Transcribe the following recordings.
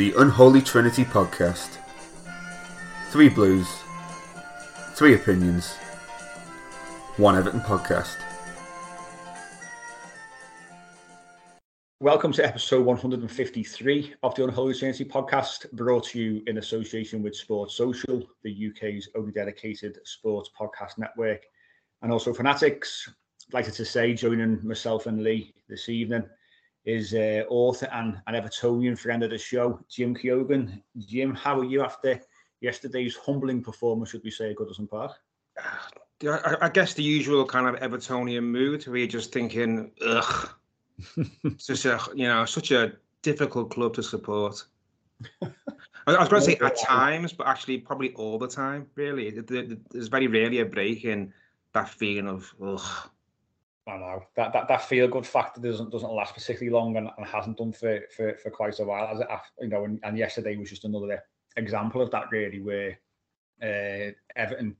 The Unholy Trinity Podcast. Three Blues, three opinions, one Everton podcast. Welcome to episode 153 of the Unholy Trinity podcast, brought to you in association with Sports Social, the UK's only dedicated sports podcast network, and also Fanatics. Delighted to say, joining myself and Lee this evening is uh, author and an Evertonian friend of the show, Jim Keoghan. Jim, how are you after yesterday's humbling performance, should we say, at Goodison Park? I, I guess the usual kind of Evertonian mood where you're just thinking, ugh, such a you know such a difficult club to support. I, was going to say at times, but actually probably all the time. Really, There- there- there's very rarely a break in that feeling of ugh. I know that that, that feel good factor doesn't doesn't last particularly long and, and hasn't done for, for for quite a while. As it, you know, and, and yesterday was just another example of that. Really, where uh, Everton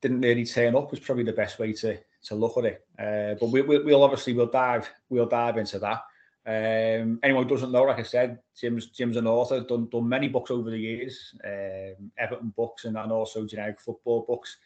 didn't really turn up was probably the best way to to look at it. Uh, but we, we, we'll obviously we'll dive we'll dive into that. Um, anyone who doesn't know, like I said, Jim's Jim's an author, done done many books over the years, um, Everton books and, and also generic football books.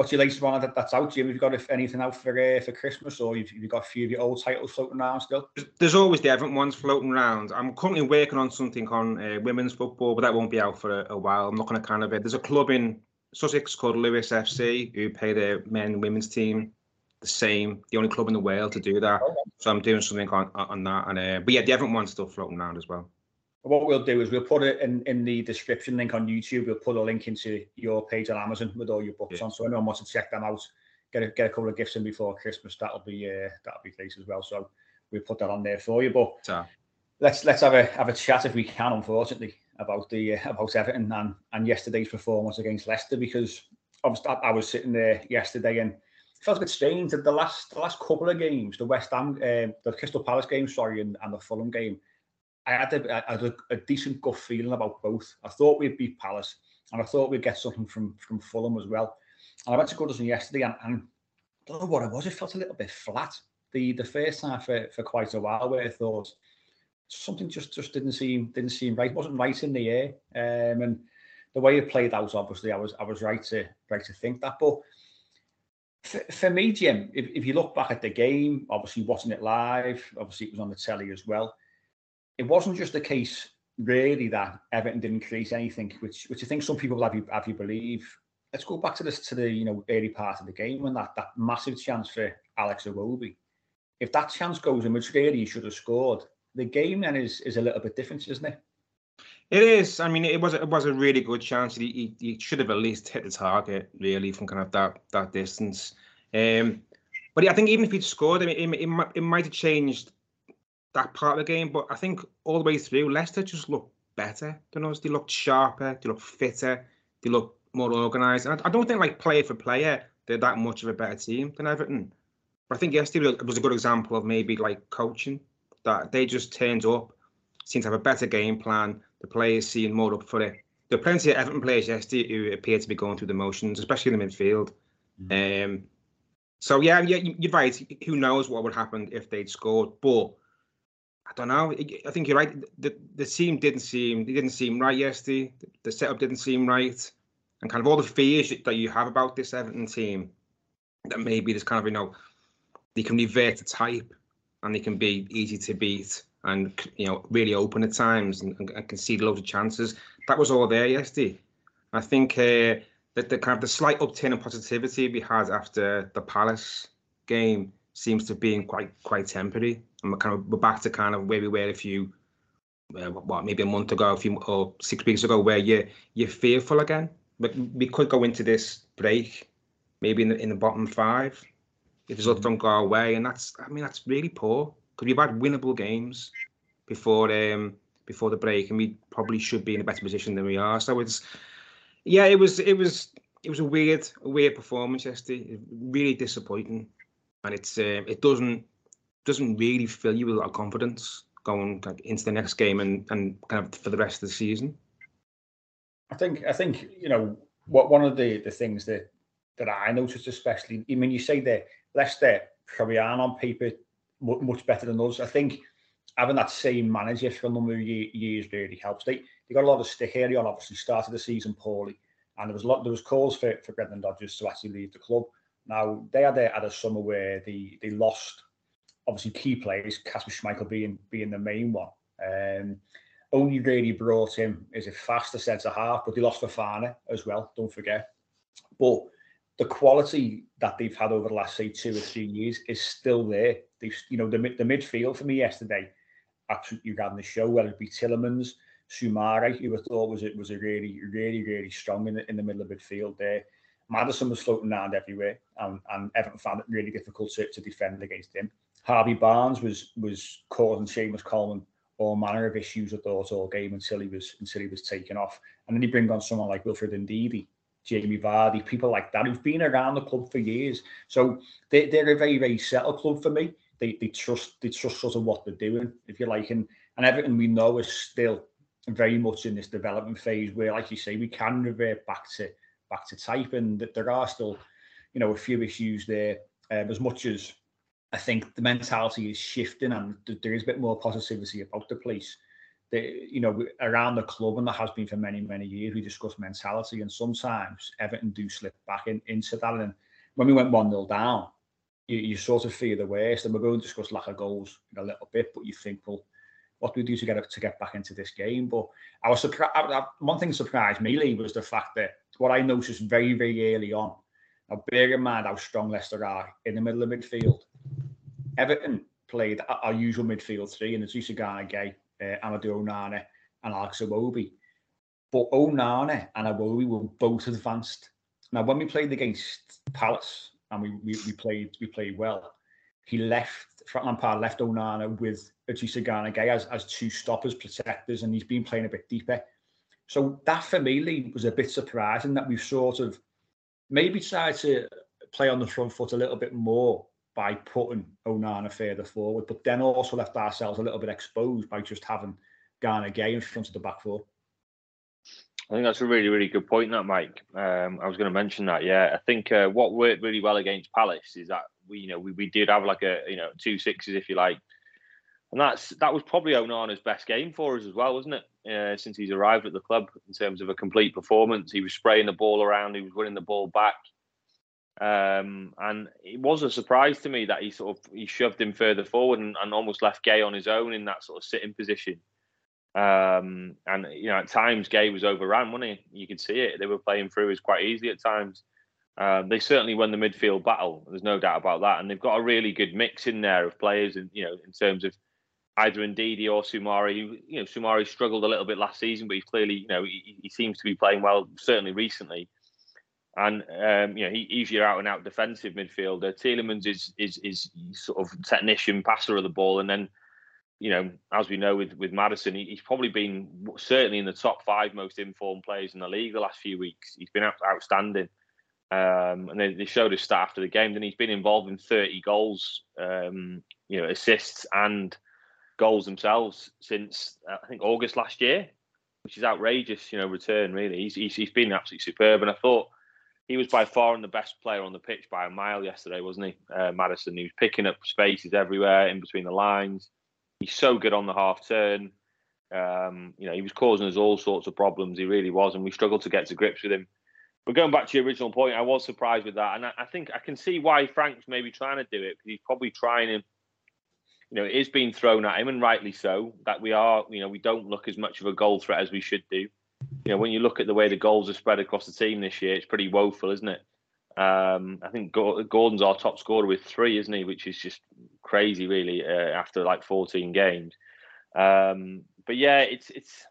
What's your latest one that, that's out, Jim? Have you got if anything out for uh, for Christmas, or you've, you've got a few of your old titles floating around still? There's always the Everton ones floating around. I'm currently working on something on uh, women's football, but that won't be out for a, a while. I'm not going to kind of. It. There's a club in Sussex called Lewes FC who play their men and women's team the same. The only club in the world to do that. So I'm doing something on on that. And uh, but yeah, the Everton one's still floating around as well. What we'll do is we'll put it in, in the description link on YouTube. We'll put a link into your page on Amazon with all your books Yeah. on. So anyone wants to check them out, get a, get a couple of gifts in before Christmas. That'll be uh, that'll be great as well. So we'll put that on there for you. But So let's let's have a have a chat if we can. Unfortunately, about the uh, about Everton and and yesterday's performance against Leicester because obviously I, I was sitting there yesterday and it felt a bit strange that the last the last couple of games, the West Ham, uh, the Crystal Palace game, sorry, and, and the Fulham game, I had, a, a, decent gut feeling about both. I thought we'd beat Palace, and I thought we'd get something from from Fulham as well. And I went to Goodison yesterday, and, and I don't know what it was. It felt a little bit flat. The the first half for, for quite a while, where I thought something just just didn't seem didn't seem right. wasn't right in the air, um, and the way it played out, obviously, I was I was right to right to think that. But for, for me, Jim, if, if you look back at the game, obviously watching it live, obviously it was on the telly as well. It wasn't just the case really that Everton didn't create anything, which which I think some people have you have you believe. Let's go back to this to the you know early part of the game when that that massive chance for Alex Iwobi. If that chance goes in, which really he should have scored, the game then is is a little bit different, isn't it? It is. I mean, it was it was a really good chance. He, he, he should have at least hit the target really from kind of that that distance. Um, but I think even if he'd scored, I mean, it, it, it might have changed that part of the game. But I think all the way through, Leicester just looked better than us. They looked sharper. They looked fitter. They looked more organised. And I, I don't think like player for player, they're that much of a better team than Everton. But I think yesterday was a good example of maybe like coaching that they just turned up, seemed to have a better game plan. The players seemed more up for it. There were plenty of Everton players yesterday who appeared to be going through the motions, especially in the midfield. Mm. Um, so yeah, yeah, you're right. Who knows what would happen if they'd scored? But I don't know. I think you're right. The the team didn't seem they didn't seem right yesterday. The setup didn't seem right, and kind of all the fears that you have about this Everton team, that maybe there's kind of you know, they can revert to type, and they can be easy to beat, and you know really open at times and, and concede loads of chances. That was all there yesterday. I think uh, that the kind of the slight upturn in positivity we had after the Palace game seems to be quite quite temporary and we're kind of we're back to kind of where we were a few, uh, what maybe a month ago, a few or six weeks ago, where you you're fearful again. But we could go into this break, maybe in the in the bottom five, if the results don't go our way, and that's I mean that's really poor because we've had winnable games before um before the break, and we probably should be in a better position than we are. So it's yeah, it was it was it was a weird a weird performance yesterday, really disappointing, and it's uh, it doesn't doesn't really fill you with a lot of confidence going into the next game and, and kind of for the rest of the season. I think I think you know what one of the the things that that I noticed especially. I mean, you say that Leicester probably aren't on paper much better than us. I think having that same manager for a number of years really helps. They they got a lot of stick early on. Obviously, started the season poorly, and there was a lot. There was calls for for Brendan Rodgers to actually leave the club. Now they had a, had a summer where they they lost obviously key players, Kasper Schmeichel being being the main one. Um, only really brought him as a faster centre half, but they lost Fofana as well. Don't forget. But the quality that they've had over the last say two or three years is still there. They've, you know, the the midfield for me yesterday absolutely ran the show. Whether it be Tielemans, Soumaré, who I thought was it was a really, really, really strong in the in the middle of midfield there. Maddison was floating around everywhere, and, and Everton found it really difficult to, to defend against him. Harvey Barnes was was causing Seamus Coleman all manner of issues, I thought, all game until he was until he was taken off. And then you bring on someone like Wilfred Ndidi, Jamie Vardy, people like that who've been around the club for years. So they, they're a very, very settled club for me. They, they trust they trust sort of what they're doing, if you like. And and everything we know is still very much in this development phase where, like you say, we can revert back to back to type and that there are still, you know, a few issues there. Um, as much as I think the mentality is shifting and there is a bit more positivity about the place. You know, around the club, and that has been for many, many years, we discuss mentality, and sometimes Everton do slip back in, into that. And when we went 1 0 down, you, you, sort of fear the worst. And we're going to discuss lack of goals in a little bit, but you think, well, what do we do to get to get back into this game? But I was surprised. One thing surprised me, Lee, was the fact that what I noticed very, very early on. Now, bear in mind how strong Leicester are in the middle of midfield Everton played our usual midfield three, Idrissa Gana Gueye, uh, Amadou Onana, and Alex Iwobi. But Onana and Iwobi were both advanced. Now, when we played against Palace and we, we, we played we played well, he left Frank Lampard left Onana with Gana Gueye as, as two stoppers, protectors, and he's been playing a bit deeper. So that for me, Lee, was a bit surprising that we've sort of maybe tried to play on the front foot a little bit more by putting Onana further forward, but then also left ourselves a little bit exposed by just having Gana Gueye in front of the back four. I think that's a really, really good point, that Mike. Um, I was going to mention that. Yeah, I think uh, what worked really well against Palace is that we, you know, we, we did have like a, you know, two sixes if you like, and that's that was probably Onana's best game for us as well, wasn't it? Uh, since he's arrived at the club in terms of a complete performance, he was spraying the ball around, he was winning the ball back. Um, and it was a surprise to me that he sort of he shoved him further forward and, and almost left Gueye on his own in that sort of sitting position. Um, and you know, at times Gueye was overrun, wasn't he? You could see it. They were playing through us quite easily at times. Um, they certainly won the midfield battle. There's no doubt about that. And they've got a really good mix in there of players, and you know, in terms of either Ndidi or Soumaré. You know, Soumaré struggled a little bit last season, but he's clearly, you know, he, he seems to be playing well, certainly recently and um, you know he, he's your out and out defensive midfielder. Tielemans is is is sort of technician passer of the ball, and then you know as we know with with Maddison, he, he's probably been certainly in the top five most informed players in the league the last few weeks. He's been out, outstanding. Um, and they, they showed his stat after the game. Then he's been involved in 30 goals, um, you know, assists and goals themselves since uh, I think August last year, which is outrageous. You know, return really. He's he's, he's been absolutely superb, and I thought he was by far and the best player on the pitch by a mile yesterday, wasn't he? Uh, Maddison. He was picking up spaces everywhere in between the lines. He's so good on the half turn. Um, you know, he was causing us all sorts of problems. He really was, and we struggled to get to grips with him. But going back to your original point, I was surprised with that, and I, I think I can see why Frank's maybe trying to do it because he's probably trying to. You know, it is being thrown at him, and rightly so. That we are, you know, we don't look as much of a goal threat as we should do. You know, when you look at the way the goals are spread across the team this year, it's pretty woeful, isn't it? Um, I think Gordon's our top scorer with three, isn't he? Which is just crazy, really, uh, after like 14 games. Um, but yeah, it's it's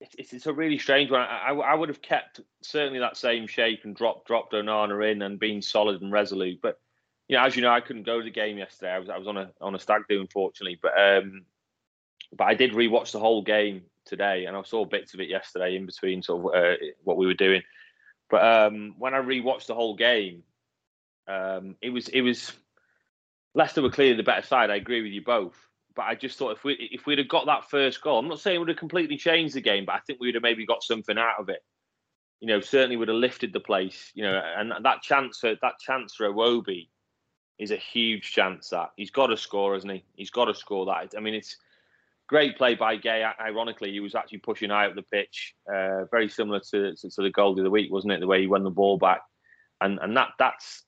it's, it's a really strange one. I, I, would have kept certainly that same shape and dropped dropped Onana in and been solid and resolute. But you know, as you know, I couldn't go to the game yesterday. I was I was on a on a stag do, unfortunately. But um, but I did rewatch the whole game today, and I saw bits of it yesterday in between sort of uh, what we were doing. But um, when I rewatched the whole game, um, it was it was Leicester were clearly the better side. I agree with you both. But I just thought if we if we'd have got that first goal, I'm not saying it would have completely changed the game, but I think we would have maybe got something out of it. You know, certainly would have lifted the place. You know, and that chance for that chance for Iwobi is a huge chance. That he's got to score, hasn't he? He's got to score that. I mean, it's great play by Gueye. Ironically, he was actually pushing up the pitch, uh, very similar to, to, to the goal of the week, wasn't it? The way he won the ball back, and and that that's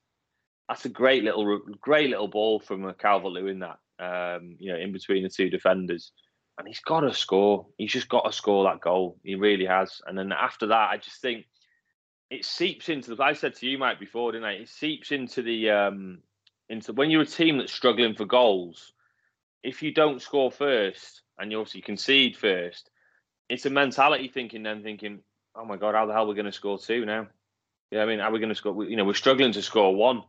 that's a great little great little ball from Calvert Lewin that um, you know, in between the two defenders. And he's got to score. He's just got to score that goal. He really has. And then after that, I just think it seeps into the. I said to you, Mike, before, didn't I? It seeps into the um, into when you're a team that's struggling for goals. If you don't score first, and you obviously concede first, it's a mentality thinking. Then thinking, oh my god, how the hell are we going to score two now? Yeah, I mean, are we going to score? You know, we're struggling to score one.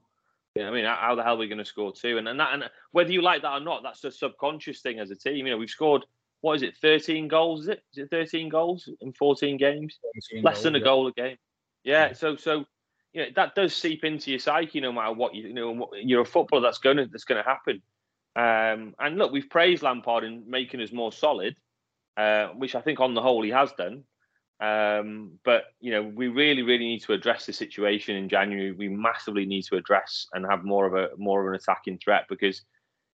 Yeah, I mean, how the hell are we going to score two? And, and that, and whether you like that or not, that's a subconscious thing as a team. You know, we've scored what is it, thirteen goals? Is it? Is it thirteen goals in fourteen games? Less goals, than a yeah. goal a game. Yeah, yeah. So, so you know, that does seep into your psyche, no matter what you, you know. You're a footballer. That's going to that's going to happen. Um, and look, we've praised Lampard in making us more solid, uh, which I think on the whole he has done. Um, but you know, we really, really need to address the situation in January. We massively need to address and have more of a more of an attacking threat because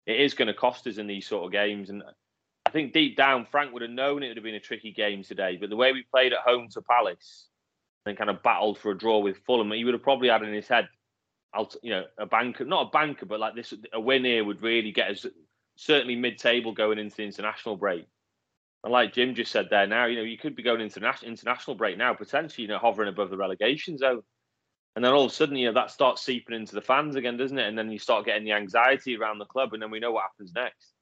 it is going to cost us in these sort of games. And I think deep down, Frank would have known it would have been a tricky game today. But the way we played at home to Palace and kind of battled for a draw with Fulham, he would have probably had in his head, I'll, you know, a banker, not a banker, but like this, a win here would really get us certainly mid-table going into the international break. And like Jim just said there now, you know, you could be going into international international break now, potentially, you know, hovering above the relegation zone. And then all of a sudden, you know, that starts seeping into the fans again, doesn't it? And then you start getting the anxiety around the club, and then we know what happens next.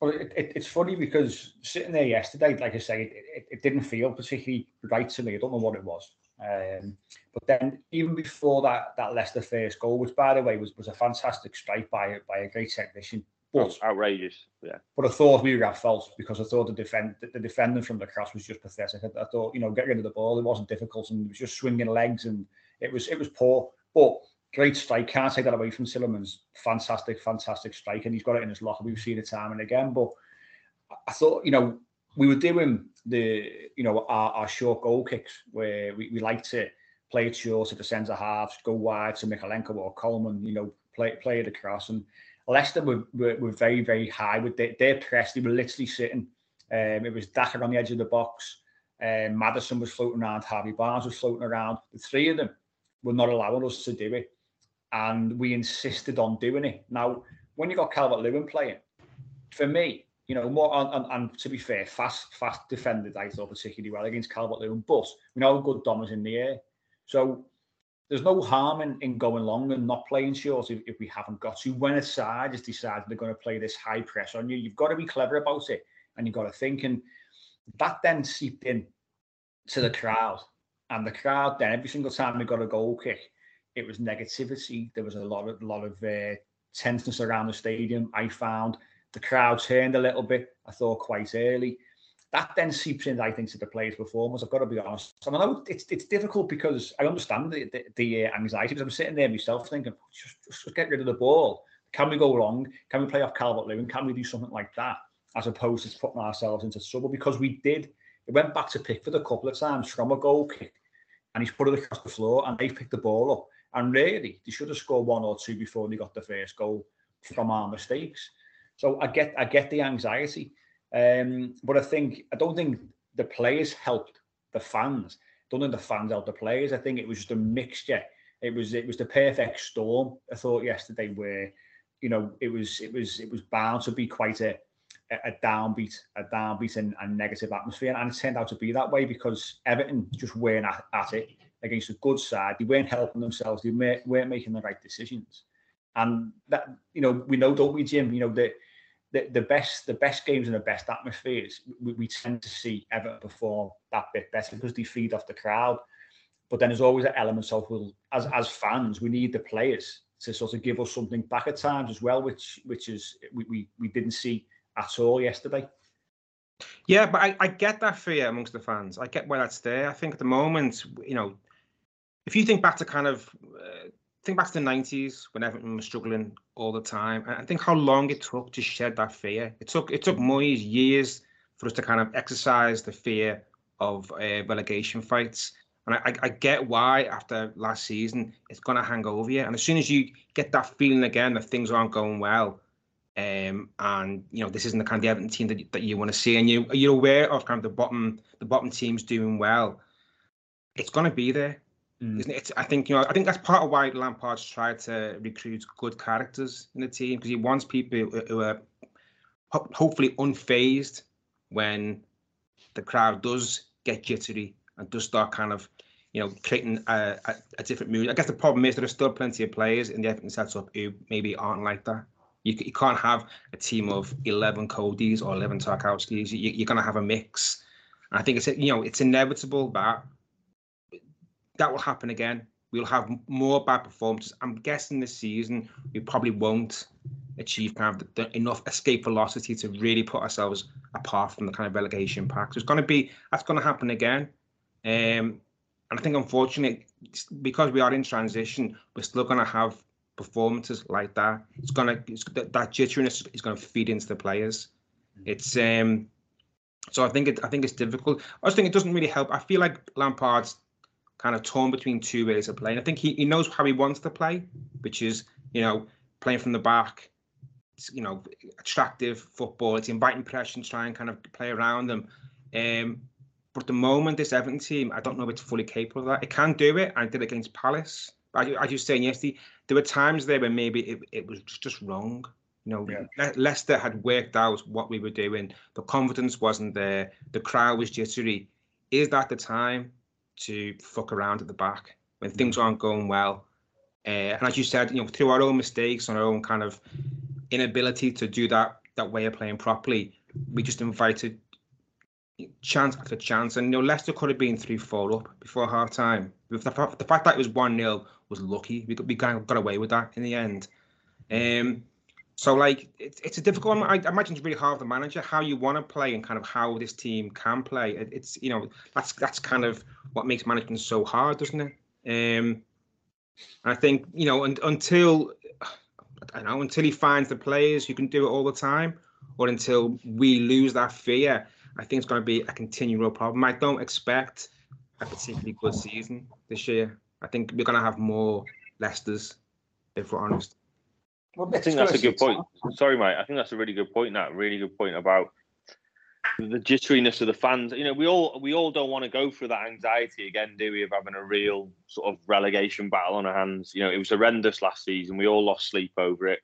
Well, it, it, it's funny because sitting there yesterday, like I say, it, it, didn't feel particularly right to me. I don't know what it was. Um, but then, even before that, that Leicester first goal, which by the way was, was a fantastic strike by by a great technician, but outrageous, yeah. But I thought we were at fault because I thought the defend the defending from the cross was just pathetic. I, I, thought you know get rid of the ball. It wasn't difficult and it was just swinging legs and it was it was poor. But great strike. Can't take that away from Tielemans. Fantastic, fantastic strike, and he's got it in his locker. We've seen it time and again. But I thought you know we were doing the you know our, our short goal kicks where we, we like to play it short at the centre halves, go wide to Mykolenko or Coleman. You know play play it across and Leicester were, were, were very, very high with their, their press. They were literally sitting. Um, it was Daka on the edge of the box. Um, Maddison was floating around. Harvey Barnes was floating around. The three of them were not allowing us to do it. And we insisted on doing it. Now, when you got Calvert Lewin playing, for me, you know, more and, and, to be fair, Faes Faes defended, I thought particularly well against Calvert Lewin. But we know good Dom is in the air. So there's no harm in, in going long and not playing short if, if we haven't got to. When a side has decided they're going to play this high press on you, you've got to be clever about it and you've got to think. And that then seeped in to the crowd. And the crowd then, every single time we got a goal kick, it was negativity. There was a lot of, lot of uh, tenseness around the stadium. I found the crowd turned a little bit, I thought, quite early. that then seeps in, I think, to the players' performance. I've got to be honest. I know it's it's difficult because I understand the, the, the uh, anxiety. Because I'm sitting there myself thinking, just, just get rid of the ball. Can we go wrong? Can we play off Calvert Lewin? Can we do something like that? As opposed to putting ourselves into trouble because we did. It went back to Pickford a couple of times from a goal kick, and he's put it across the floor, and they picked the ball up. And really, they should have scored one or two before they got the first goal from our mistakes. So I get I get the anxiety. Um, but I think I don't think the players helped the fans. I don't think the fans helped the players. I think it was just a mixture. It was it was the perfect storm. I thought yesterday where, you know, it was it was it was bound to be quite a a downbeat, a downbeat and, negative atmosphere, and it turned out to be that way because Everton just weren't at, at it against a good side. They weren't helping themselves. They weren't making the right decisions, and that you know we know, don't we, Jim? You know that the, the best the best games and the best atmospheres, we, we tend to see Everton perform that bit better because they feed off the crowd. But then there's always an element of well, as as fans, we need the players to sort of give us something back at times as well, which which is we we, we didn't see at all yesterday. Yeah, but I, I get that fear amongst the fans. I get why that's there. I think at the moment, you know, if you think back to kind of uh, think back to the nineties when Everton was struggling all the time, and I think how long it took to shed that fear. It took it took Moyes years for us to kind of exercise the fear of uh, relegation fights. And I, I, get why after last season it's going to hang over you. And as soon as you get that feeling again that things aren't going well, um, and you know this isn't the kind of Everton team that, that you want to see, and you you're aware of kind of the bottom the bottom teams doing well, it's going to be there. Mm. It? I think you know. I think that's part of why Lampard's tried to recruit good characters in the team because he wants people who are ho- hopefully unfazed when the crowd does get jittery and does start kind of, you know, creating a, a, a different mood. I guess the problem is there are still plenty of players in the Everton setup who maybe aren't like that. You, you can't have a team of 11 Coadys or 11 Tarkowskis. You, you're going to have a mix. I think it's you know it's inevitable that that will happen again. We'll have more bad performances. I'm guessing this season we probably won't achieve kind of the, the, enough escape velocity to really put ourselves apart from the kind of relegation pack. So it's going to be that's going to happen again. Um, and I think unfortunately, because we are in transition, we're still going to have performances like that. It's going to it's, that, that jitteriness is going to feed into the players. It's um, so I think it I think it's difficult. I just think it doesn't really help. I feel like Lampard's kind of torn between two ways of playing. I think he, he knows how he wants to play, which is, you know, playing from the back, you know, attractive football. It's inviting pressure and try and kind of play around them. Um, but at the moment, this Everton team, I don't know if it's fully capable of that. It can do it. I did it against Palace. As you, as you were saying yesterday, there were times there where maybe it, it was just wrong. You know, yeah. Le- Leicester had worked out what we were doing. The confidence wasn't there. The crowd was jittery. Is that the time to fuck around at the back when mm. things aren't going well. Uh, and as you said, you know, through our own mistakes and our own kind of inability to do that that way of playing properly, we just invited chance after chance. And you know, Leicester could have been three four up before half time. The, the fact that it was one 0 was lucky. We we kind of got away with that in the end. Um, so like it's it's a difficult. I imagine it's really hard for the manager how you want to play and kind of how this team can play. It, it's you know that's that's kind of what makes management so hard, doesn't it? Um, I think you know un, until I know until he finds the players who can do it all the time, or until we lose that fear. I think it's going to be a continual problem. I don't expect a particularly good season this year. I think we're going to have more Leicester's, if we're honest. I think that's a good point. Sorry, mate. I think that's a really good point. That really good point about the jitteriness of the fans. You know, we all we all don't want to go through that anxiety again, do we? Of having a real sort of relegation battle on our hands. You know, it was horrendous last season. We all lost sleep over it.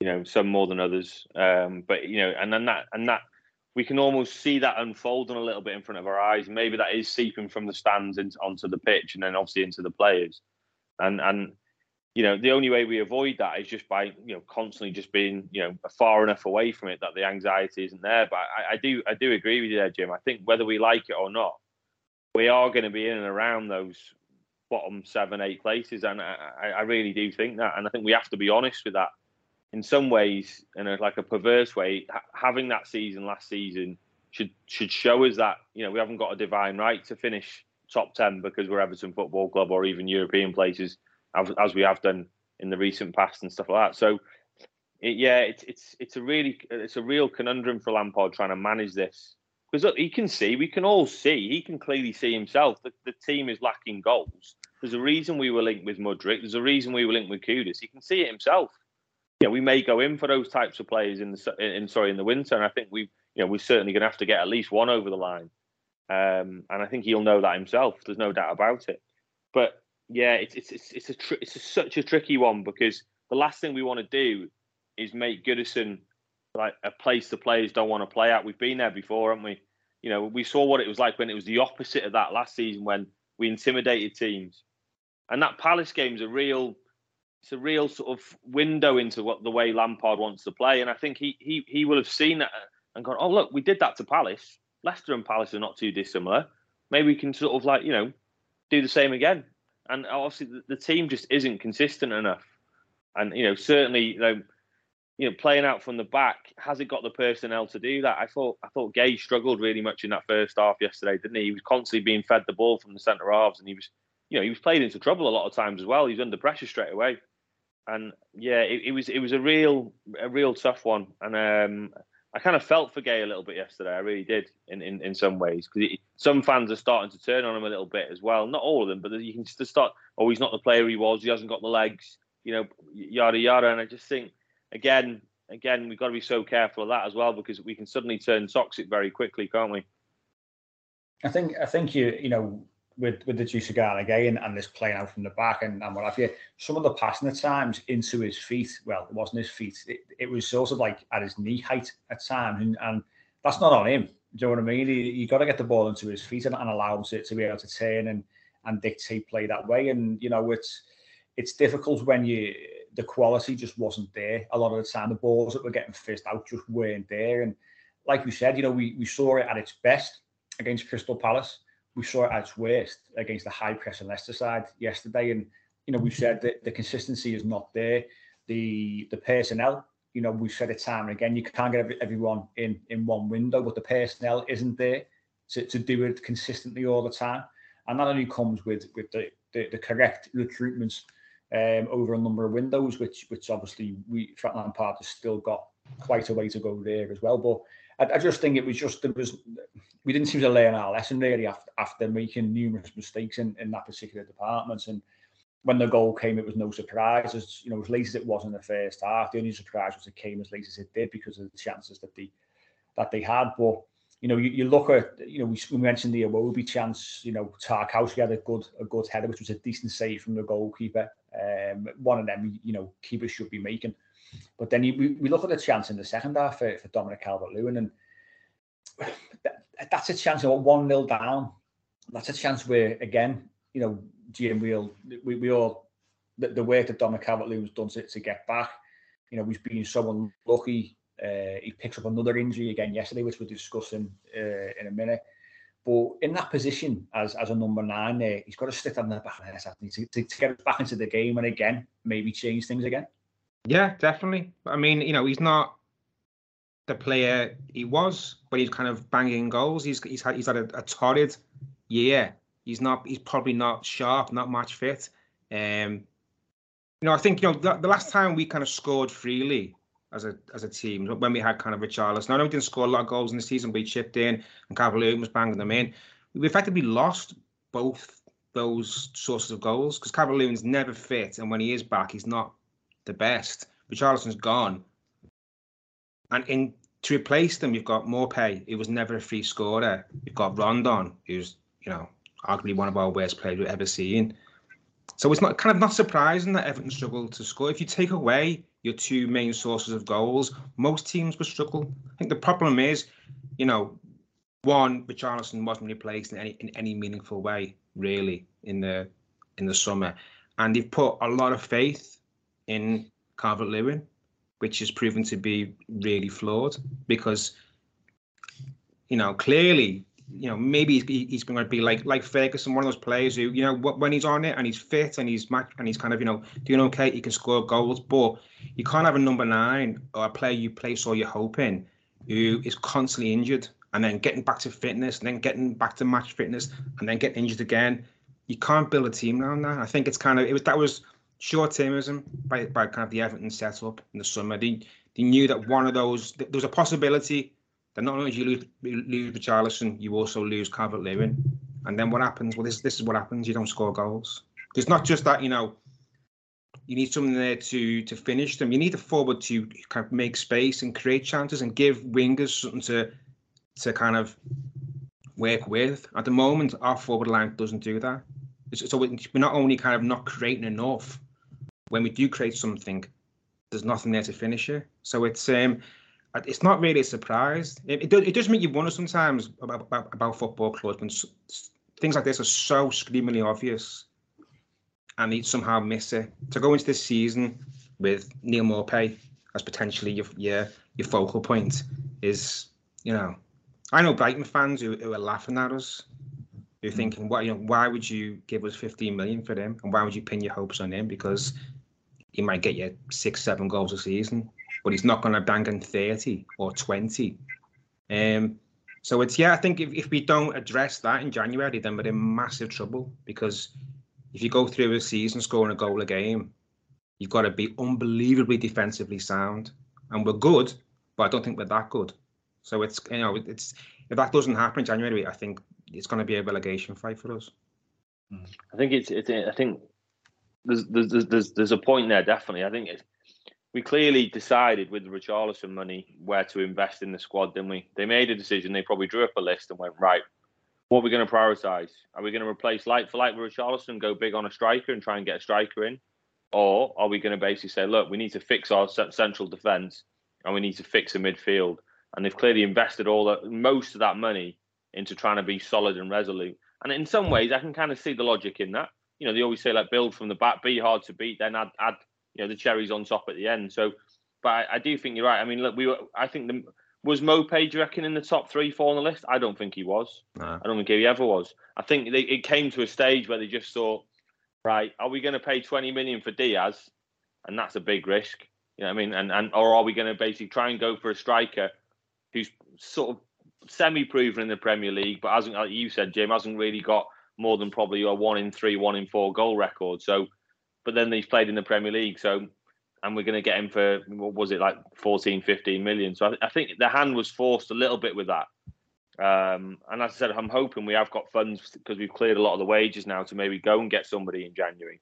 You know, some more than others. Um, but you know, and then that and that we can almost see that unfolding a little bit in front of our eyes. Maybe that is seeping from the stands into onto the pitch, and then obviously into the players. And and you know, the only way we avoid that is just by, you know, constantly just being, you know, far enough away from it that the anxiety isn't there. But I, I do, I do agree with you there, Jim. I think whether we like it or not, we are going to be in and around those bottom seven, eight places, and I, I really do think that. And I think we have to be honest with that. In some ways, in a, like a perverse way, ha- having that season last season should should show us that you know we haven't got a divine right to finish top ten because we're Everton Football Club or even European places as, we have done in the recent past and stuff like that. So it, yeah, it's it's it's a really it's a real conundrum for Lampard trying to manage this because look, he can see, we can all see, he can clearly see himself that the team is lacking goals. There's a reason we were linked with Mudryk. There's a reason we were linked with Kudus. He can see it himself. Yeah, we may go in for those types of players in the in sorry in the winter, and I think we you know we're certainly going to have to get at least one over the line. Um, and I think he'll know that himself. There's no doubt about it. But yeah, it's it's it's, it's a tr- it's a, such a tricky one because the last thing we want to do is make Goodison like a place the players don't want to play at. We've been there before, haven't we? You know, we saw what it was like when it was the opposite of that last season when we intimidated teams. And that Palace game is a real it's a real sort of window into what the way Lampard wants to play. And I think he he he will have seen that and gone, oh look, we did that to Palace. Leicester and Palace are not too dissimilar. Maybe we can sort of like you know do the same again. And obviously the, the team just isn't consistent enough. And you know certainly you know you know, playing out from the back, has it got the personnel to do that? I thought I thought Gueye struggled really much in that first half yesterday, didn't he? He was constantly being fed the ball from the centre halves, and he was, you know, he was played into trouble a lot of times as well. He was under pressure straight away, and yeah, it, it was it was a real a real tough one, and um, I kind of felt for Gueye a little bit yesterday. I really did in in, in some ways because some fans are starting to turn on him a little bit as well. Not all of them, but you can just start. Oh, he's not the player he was. He hasn't got the legs. You know, yada yada. And I just think again, again, we've got to be so careful of that as well because we can suddenly turn toxic very quickly, can't we? I think I think you you know with with the Jusagana again and this playing out from the back and, and what have you, some of the passing at times into his feet. Well, it wasn't his feet. It, it was sort of like at his knee height at times, and, and that's not on him. Do you know what I mean? You, you got to get the ball into his feet and, and allow him to, to be able to turn and and dictate play that way. And you know, it's it's difficult when you the quality just wasn't there. A lot of the time, the balls that were getting fizzed out just weren't there. And like we said, you know, we, we saw it at its best against Crystal Palace. We saw it at its worst against the high press and Leicester side yesterday. And, you know, we said that the consistency is not there. The the personnel, you know, we've said it time and again, you can't get everyone in in one window, but the personnel isn't there to, to do it consistently all the time. And that only comes with with the, the, the correct recruitment um, over a number of windows, which which obviously we Frank Lampard has still got quite a way to go there as well. But I, I, just think it was just there was we didn't seem to learn our lesson really after after making numerous mistakes in, in that particular department. And when the goal came, it was no surprise. As you know, as late as it was in the first half, the only surprise was it came as late as it did because of the chances that they that they had. But you know, you, you look at, you know, we, we mentioned the Iwobi chance, you know, Tarkowski had a good a good header, which was a decent save from the goalkeeper. Um, one of them, you know, keepers should be making. But then you, we, we look at the chance in the second half for, for Dominic Calvert-Lewin, and that, that's a chance of one 0 down. That's a chance where, again, you know, Jim, we'll, we, we all, the, the work that Dominic Calvert-Lewin's done to, to get back, you know, he's been so unlucky. Uh, he picks up another injury again yesterday, which we're discussing uh, in a minute. But in that position as as a number nine there, he's got to stick on the back of the to, to, to get back into the game and again maybe change things again. Yeah, definitely. I mean, you know, he's not the player he was, but he's kind of banging goals. He's he's had he's had a, a torrid year. He's not. He's probably not sharp, not match fit. Um, you know, I think you know the, the last time we kind of scored freely as a as a team when we had kind of Richarlison. I know we didn't score a lot of goals in the season, but he chipped in and Cavalier was banging them in. We effectively lost both those sources of goals because Cavalier never fit, and when he is back, he's not the best. Richarlison's gone, and in to replace them, you've got Maupay. It was never a free scorer. You've got Rondon, who's you know arguably one of our worst players we've ever seen. So it's not kind of not surprising that Everton struggled to score. If you take away your two main sources of goals, most teams would struggle. I think the problem is, you know, one, Richarlison wasn't replaced in any in any meaningful way, really, in the in the summer. And they've put a lot of faith in Calvert Lewin, which has proven to be really flawed because you know, clearly you know, maybe he's going to be like like Ferguson, one of those players who, you know, when he's on it and he's fit and he's match and he's kind of, you know, doing okay, he can score goals. But you can't have a number nine or a player you place all your hope in who is constantly injured and then getting back to fitness, and then getting back to match fitness, and then getting injured again. You can't build a team around that. I think it's kind of it was that was short termism by, by kind of the Everton setup in the summer. They they knew that one of those there was a possibility that not only do you lose lose Richarlison, you also lose Calvert Lewin. And then what happens? Well, this this is what happens. You don't score goals. It's not just that you know you need someone there to to finish them. You need a forward to kind of make space and create chances and give wingers something to to kind of work with. At the moment, our forward line doesn't do that. So we're not only kind of not creating enough. When we do create something, there's nothing there to finish it. So it's um, it's not really a surprise. It, it, does, it does make you wonder sometimes about, about, about football clubs when things like this are so screamingly obvious and they somehow miss it. To go into this season with Neal Maupay as potentially your your, your focal point is, you know, I know Brighton fans who, who are laughing at us, who are thinking, "Why, you know, why would you give us 15 million for them? and why would you pin your hopes on him? Because he might get you six, seven goals a season, but he's not going to bang in 30 or 20. Um, so it's yeah, I think if, if we don't address that in January, then we're in massive trouble because if you go through a season scoring a goal a game, you've got to be unbelievably defensively sound. And we're good, but I don't think we're that good. So it's you know it's if that doesn't happen in January, I think it's going to be a relegation fight for us. I think it's, it's I think there's there's there's a point there definitely. I think we clearly decided with the Richarlison money where to invest in the squad, didn't we? They made a decision. They probably drew up a list and went right. What are we going to prioritise? Are we going to replace light for light with Richarlison go big on a striker and try and get a striker in? Or are we going to basically say, look, we need to fix our central defence and we need to fix a midfield? And they've clearly invested all that, most of that money into trying to be solid and resolute. And in some ways, I can kind of see the logic in that. You know, they always say like build from the back, be hard to beat, then add, add you know, the cherries on top at the end. So, but I, I do think you're right. I mean, look, we were. I think the was Maupay, do you reckon, in the top three, four on the list? I don't think he was. No. I don't think he ever was. I think they, it came to a stage where they just thought, right, are we going to pay 20 million for Diaz? And that's a big risk. You know what I mean? And, and or are we going to basically try and go for a striker who's sort of semi-proven in the Premier League, but hasn't, like you said, Jim, hasn't really got more than probably a one in three, one in four goal record. So, but then he's played in the Premier League. So and we're going to get him for what was it like 14 15 million so I, I, think the hand was forced a little bit with that um, and as i said i'm hoping we have got funds because we've cleared a lot of the wages now to maybe go and get somebody in january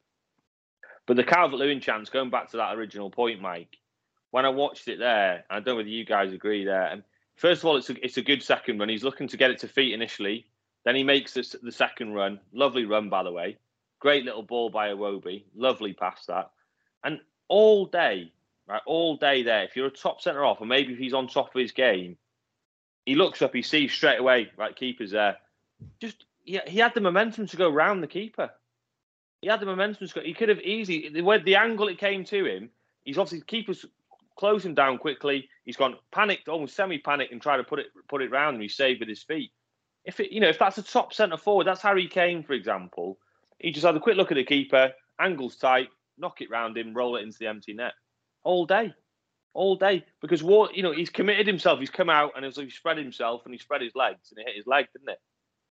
but the calvert lewin chance going back to that original point mike when i watched it there i don't know whether you guys agree there and first of all it's a, it's a good second run he's looking to get it to feet initially then he makes this, the second run lovely run by the way great little ball by Iwobi lovely pass that and all day, right, all day there. If you're a top centre off, or maybe if he's on top of his game, he looks up, he sees straight away, right, keeper's there. Just he, he had the momentum to go round the keeper. He had the momentum to go. He could have easily the the angle it came to him. He's obviously keeper's closing down quickly. He's gone panicked, almost semi-panicked, and tried to put it put it round. And he saved with his feet. If it, you know, if that's a top centre forward, that's Harry Kane, for example. He just had a quick look at the keeper, angles tight, knock it round him, roll it into the empty net all day, all day. Because what you know, he's committed himself. He's come out and he spread himself and he spread his legs and it hit his leg, didn't it?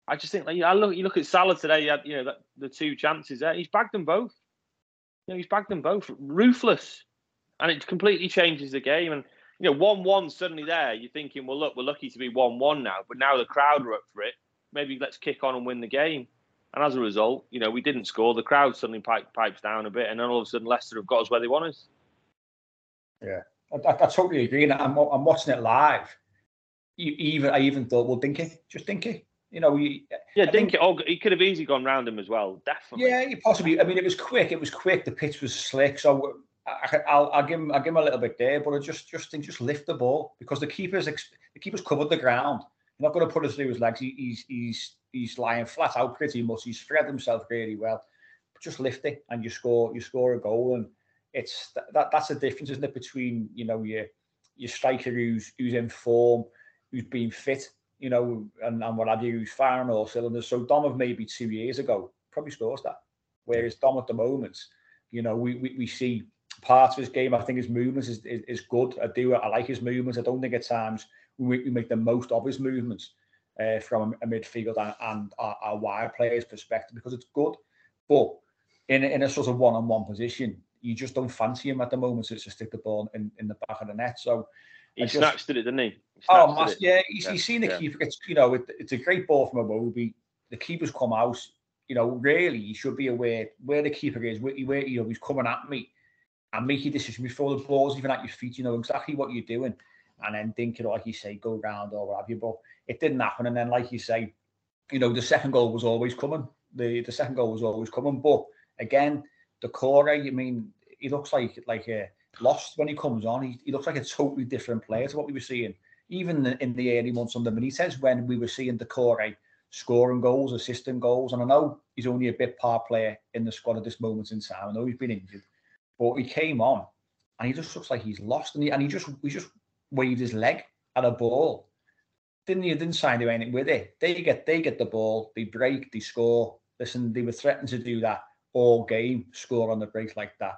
I just think like I look, you look at Salah today. He had you know that, the two chances there. He's bagged them both. You know, he's bagged them both. Ruthless, and it completely changes the game. And you know, one-one suddenly there. You're thinking, well, look, we're lucky to be one-one now, but now the crowd are up for it. Maybe let's kick on and win the game. And as a result, you know, we didn't score. The crowd suddenly pipe, pipes down a bit, and then all of a sudden Leicester have got us where they want us. Yeah, I, I, I totally agree. And I'm, I'm watching it live. You, even I even thought, well, Dinky, just Dinky. You know, we, yeah, Dinky. Oh, he could have easily gone round him as well. Definitely. Yeah, possibly. I mean, it was quick. It was quick. The pitch was slick. So I, will I'll give him, I'll give him a little bit there, but I just, just think, just lift the ball because the keeper's, the keeper's covered the ground. You're not going to put it through his legs. He, he's, he's he's lying flat out pretty much. He's spread himself really well. Just lift it and you score you score a goal and it's that that's the difference, isn't it, between you know your your striker who's who's in form, who's been fit, you know, and, and what have you, who's firing all cylinders. So Dom of maybe two years ago probably scores that. Whereas Dom at the moment, you know, we, we, we see parts of his game. I think his movements is, is, is good. I do. I like his movements. I don't think at times we, we make the most of his movements uh, from a, midfield and, and our, our wide players' perspective because it's good. But in, in a sort of one on one position, you just don't fancy him at the moment to, to stick the ball in, in the back of the net. So he just, snatched it, didn't he? he oh, yeah, he's, yeah, he's seen the yeah. keeper. It's you know, it, it's a great ball from Iwobi. The keeper's come out. You know, really, he should be aware where the keeper is. Where, where you know he's coming at me, and make your decision before the ball's even at your feet. You know exactly what you're doing, and then think, know, like you say, go round or what have you. But it didn't happen, and then like you say, you know, the second goal was always coming. The the second goal was always coming, but again, Doucouré, I mean, he looks like like a lost when he comes on. He, he looks like a totally different player to what we were seeing, even in the early months under Benitez when we were seeing Doucouré scoring goals, assisting goals. And I know he's only a bit part player in the squad at this moment in time. I know he's been injured, but he came on and he just looks like he's lost. And he, and he just he just waved his leg at a ball. Didn't he? Didn't sign do anything with it. They get they get the ball, they break, they score. Listen, they were threatening to do that all game, score on the break like that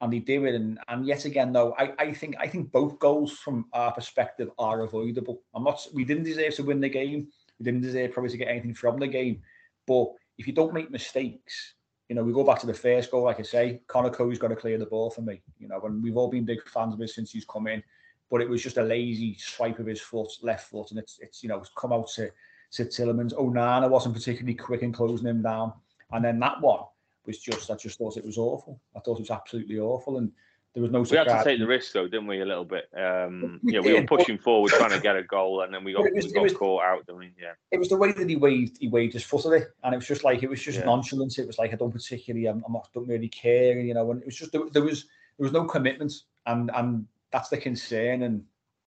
and they do it. And, and yet again, though, I, I think I think both goals from our perspective are avoidable. I'm not. We didn't deserve to win the game. We didn't deserve probably to get anything from the game. But if you don't make mistakes, you know, we go back to the first goal. Like I say, Conor Coady's got to clear the ball for me. You know, and we've all been big fans of him since he's come in. But it was just a lazy swipe of his foot, left foot, and it's it's you know it's come out to to Tielemans. Onana oh, wasn't particularly quick in closing him down, and then that one was just I just thought it was awful. I thought it was absolutely awful, and there was no. We had to take the risk though, didn't we? A little bit. Um, we yeah, we were pushing forward, trying to get a goal, and then we got, was, we got was, caught out. I mean, yeah. It was the way that he waved. He waved his foot at it, and it was just like it was just yeah. nonchalant. It was like I don't particularly, I'm, I'm not, don't really care, you know. And it was just there, there was there was no commitment, and and that's the concern. And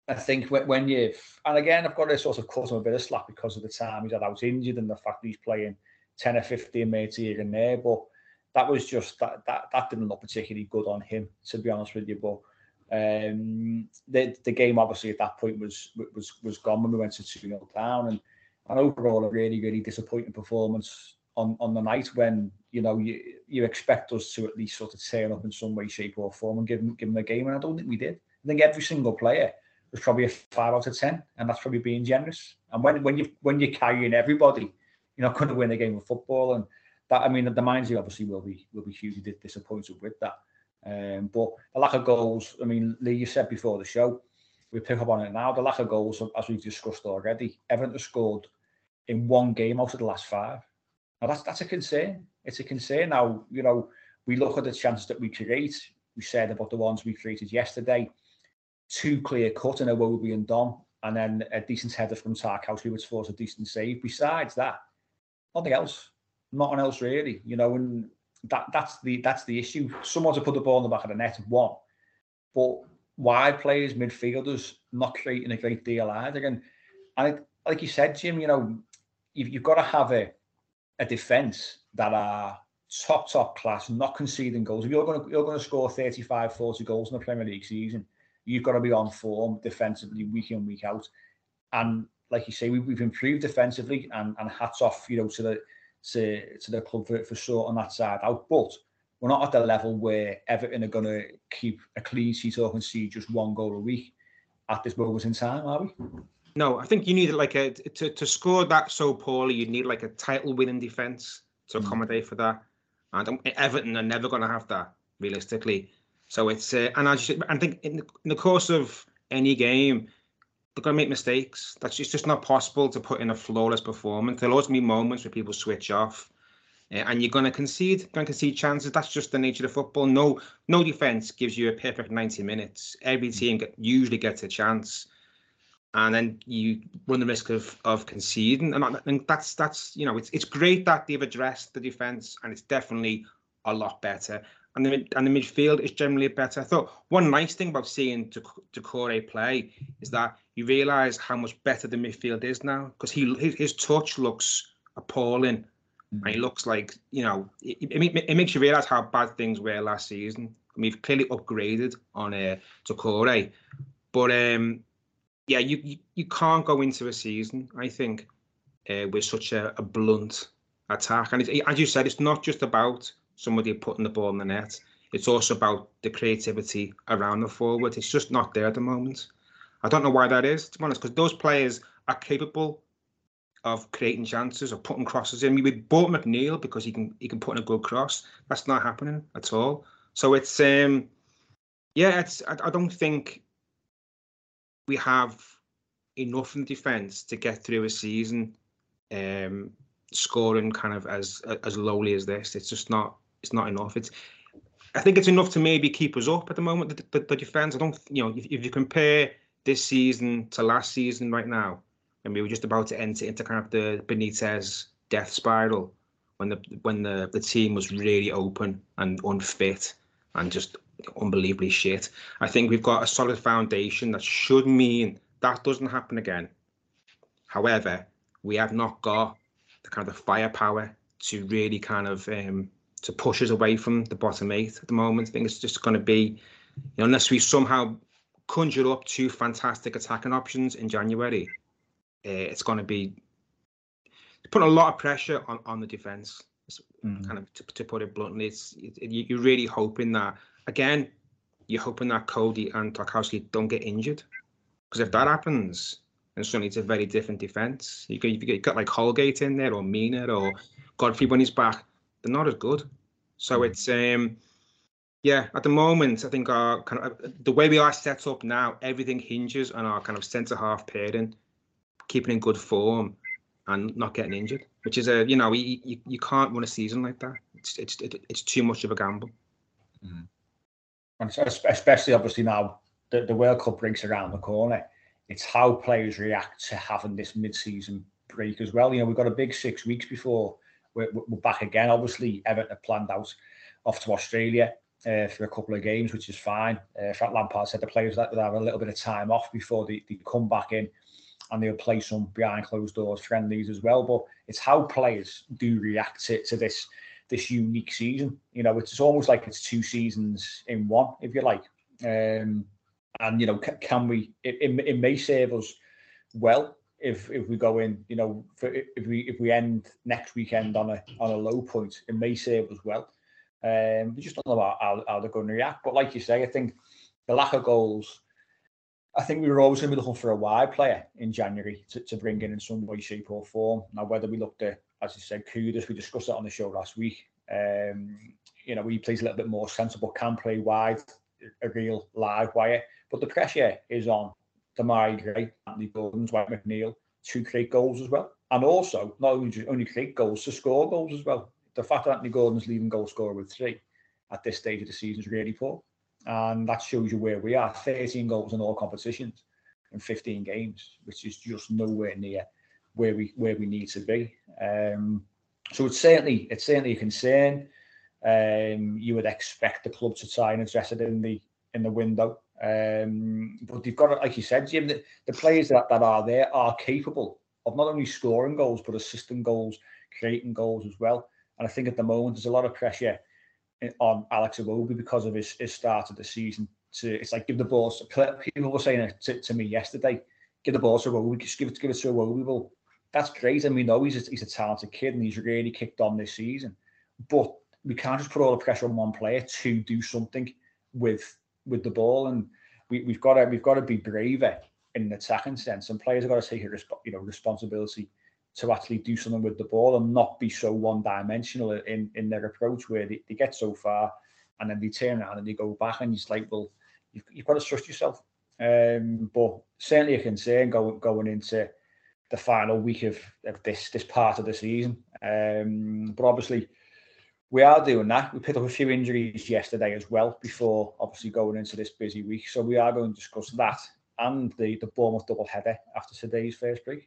I think when, when you've and again, I've got to sort of cut him a bit of slack because of the time he's had out injured and the fact that he's playing ten or fifteen minutes here and there, but that was just that that that didn't look particularly good on him, to be honest with you. But um, the the game obviously at that point was was was gone when we went to two 0 down, and and overall a really really disappointing performance on on the night when you know you you expect us to at least sort of turn up in some way, shape or form and give them give them a game, and I don't think we did. I think every single player was probably a five out of ten, and that's probably being generous. And when when you when you're carrying everybody, you're not going to win a game of football, and that I mean the minds obviously will be will be hugely disappointed with that. Um, but the lack of goals, I mean, Lee, you said before the show, we pick up on it now. The lack of goals, as we've discussed already, Everton has scored in one game out of the last five. Now that's that's a concern. It's a concern. Now you know we look at the chances that we create. We said about the ones we created yesterday, two clear cut and a Iwobi and Don, and then a decent header from Tarkowski, who was forced a decent save. Besides that, nothing else nothing else really, you know, and that that's the that's the issue. Someone to put the ball in the back of the net, one, but wide players, midfielders, not creating a great deal either. And and like you said, Jim, you know, you've, you've got to have a a defence that are top top class, not conceding goals. If you're going to you're going to score 35, 40 goals in the Premier League season, you've got to be on form defensively week in week out. And like you say, we, we've improved defensively, and and hats off, you know, to the to, to the club for, for sure on that side out. But we're not at the level where Everton are going to keep a clean sheet or concede just one goal a week at this moment in time, are we? No, I think you need like a to, to score that so poorly. You need like a title winning defense to hmm. accommodate mm. for that. And Everton are never going to have that realistically. So it's uh, and I just I think in the, in the course of any game, they're going to make mistakes. That's just, just not possible to put in a flawless performance. There'll always be moments where people switch off, uh, and you're going to concede. Going to concede chances. That's just the nature of football. No, no defense gives you a perfect 90 minutes. Every team get, usually gets a chance, and then you run the risk of of conceding. And, I think that's that's you know it's it's great that they've addressed the defense, and it's definitely a lot better and the and the midfield is generally better. I thought one nice thing about seeing Doucouré play is that you realise how much better the midfield is now because he his, his, touch looks appalling, and he looks like you know it, it, it makes you realise how bad things were last season. I mean, we've clearly upgraded on uh, Doucouré, but um, yeah, you, you you can't go into a season I think uh, with such a, a blunt attack, and it, as you said, it's not just about somebody putting the ball in the net. It's also about the creativity around the forward. It's just not there at the moment. I don't know why that is, to be honest, because those players are capable of creating chances or putting crosses in. We bought McNeil because he can he can put in a good cross. That's not happening at all. So it's um yeah, it's I, I don't think we have enough in defence to get through a season um scoring kind of as as lowly as this. It's just not it's not enough. It's I think it's enough to maybe keep us up at the moment. The, the, the defence. I don't you know if, if you compare this season to last season right now, and we were just about to enter into kind of the Benitez death spiral when the when the, the team was really open and unfit and just unbelievably shit. I think we've got a solid foundation that should mean that doesn't happen again. However, we have not got the kind of firepower to really kind of um, to push us away from the bottom eight at the moment. I think it's just going to be, you know, unless we somehow conjure up two fantastic attacking options in January, uh, it's going to be putting a lot of pressure on, on the defence. Mm. Kind of to, to, put it bluntly, it's it, you're really hoping that again, you're hoping that Coady and Tarkowski don't get injured, because if that happens, then suddenly it's a very different defence. You got you got like Holgate in there or Mina or Godfrey when he's back, they're not as good. So mm. it's um yeah, at the moment, I think our kind of the way we are set up now, everything hinges on our kind of centre half pairing keeping in good form and not getting injured, which is a you know you, you, can't run a season like that. It's it's it's too much of a gamble. Mm. And especially obviously now the, the World Cup breaks around the corner. It's how players react to having this mid-season break as well. You know, we've got a big six weeks before we're, we're back again. Obviously, Everton have planned out off to Australia uh, for a couple of games, which is fine. Uh, Frank Lampard said the players that would have a little bit of time off before they, they come back in and they'll play some behind closed doors friendlies as well. But it's how players do react to, to this this unique season. You know, it's almost like it's two seasons in one, if you like. Um, and you know, can, we? It, it, it, may serve us well if if we go in. You know, for, if we if we end next weekend on a on a low point, it may serve us well. Um, we just don't know how, how they're going to react. But like you say, I think the lack of goals I think we were always going to be looking for a wide player in January to, to bring in in some way, shape, or form. Now, whether we looked at, as you said, Kudus, we discussed that on the show last week. Um, you know, he plays a little bit more sensible, can play wide, a real live wire. But the pressure is on Demarai Gray, Anthony Gordon, Dwight McNeil to create goals as well. And also, not only, only create goals, to score goals as well. The fact that Anthony Gordon's leading goal scorer with three at this stage of the season is really poor. And that shows you where we are. 13 goals in all competitions in 15 games which is just nowhere near where we where we need to be. Um, so it's certainly it's certainly a concern. Um, you would expect the club to try and address it in the in the window. Um, but they've got like you said Jim the, the players that, that are there are capable of not only scoring goals but assisting goals creating goals as well and I think at the moment there's a lot of pressure eh, on Alex Iwobi because of his, his start of the season. To it's like give the ball. To, people were saying it to, to me yesterday. Give the ball to Iwobi. Just give it, give it to Iwobi. Well, that's great, and we know he's a, he's a talented kid, and he's really kicked on this season. But we can't just put all the pressure on one player to do something with with the ball, and we, we've got to we've got to be braver in an attacking sense, and players have got to take a resp- you know responsibility to actually do something with the ball and not be so one dimensional in, in their approach where they, they get so far and then they turn around and they go back and it's like, well, you've, you've got to trust yourself. Um, but certainly a concern going going into the final week of, of this this part of the season. Um, but obviously, we are doing that. We picked up a few injuries yesterday as well before obviously going into this busy week. So we are going to discuss that and the the Bournemouth double header after today's first break.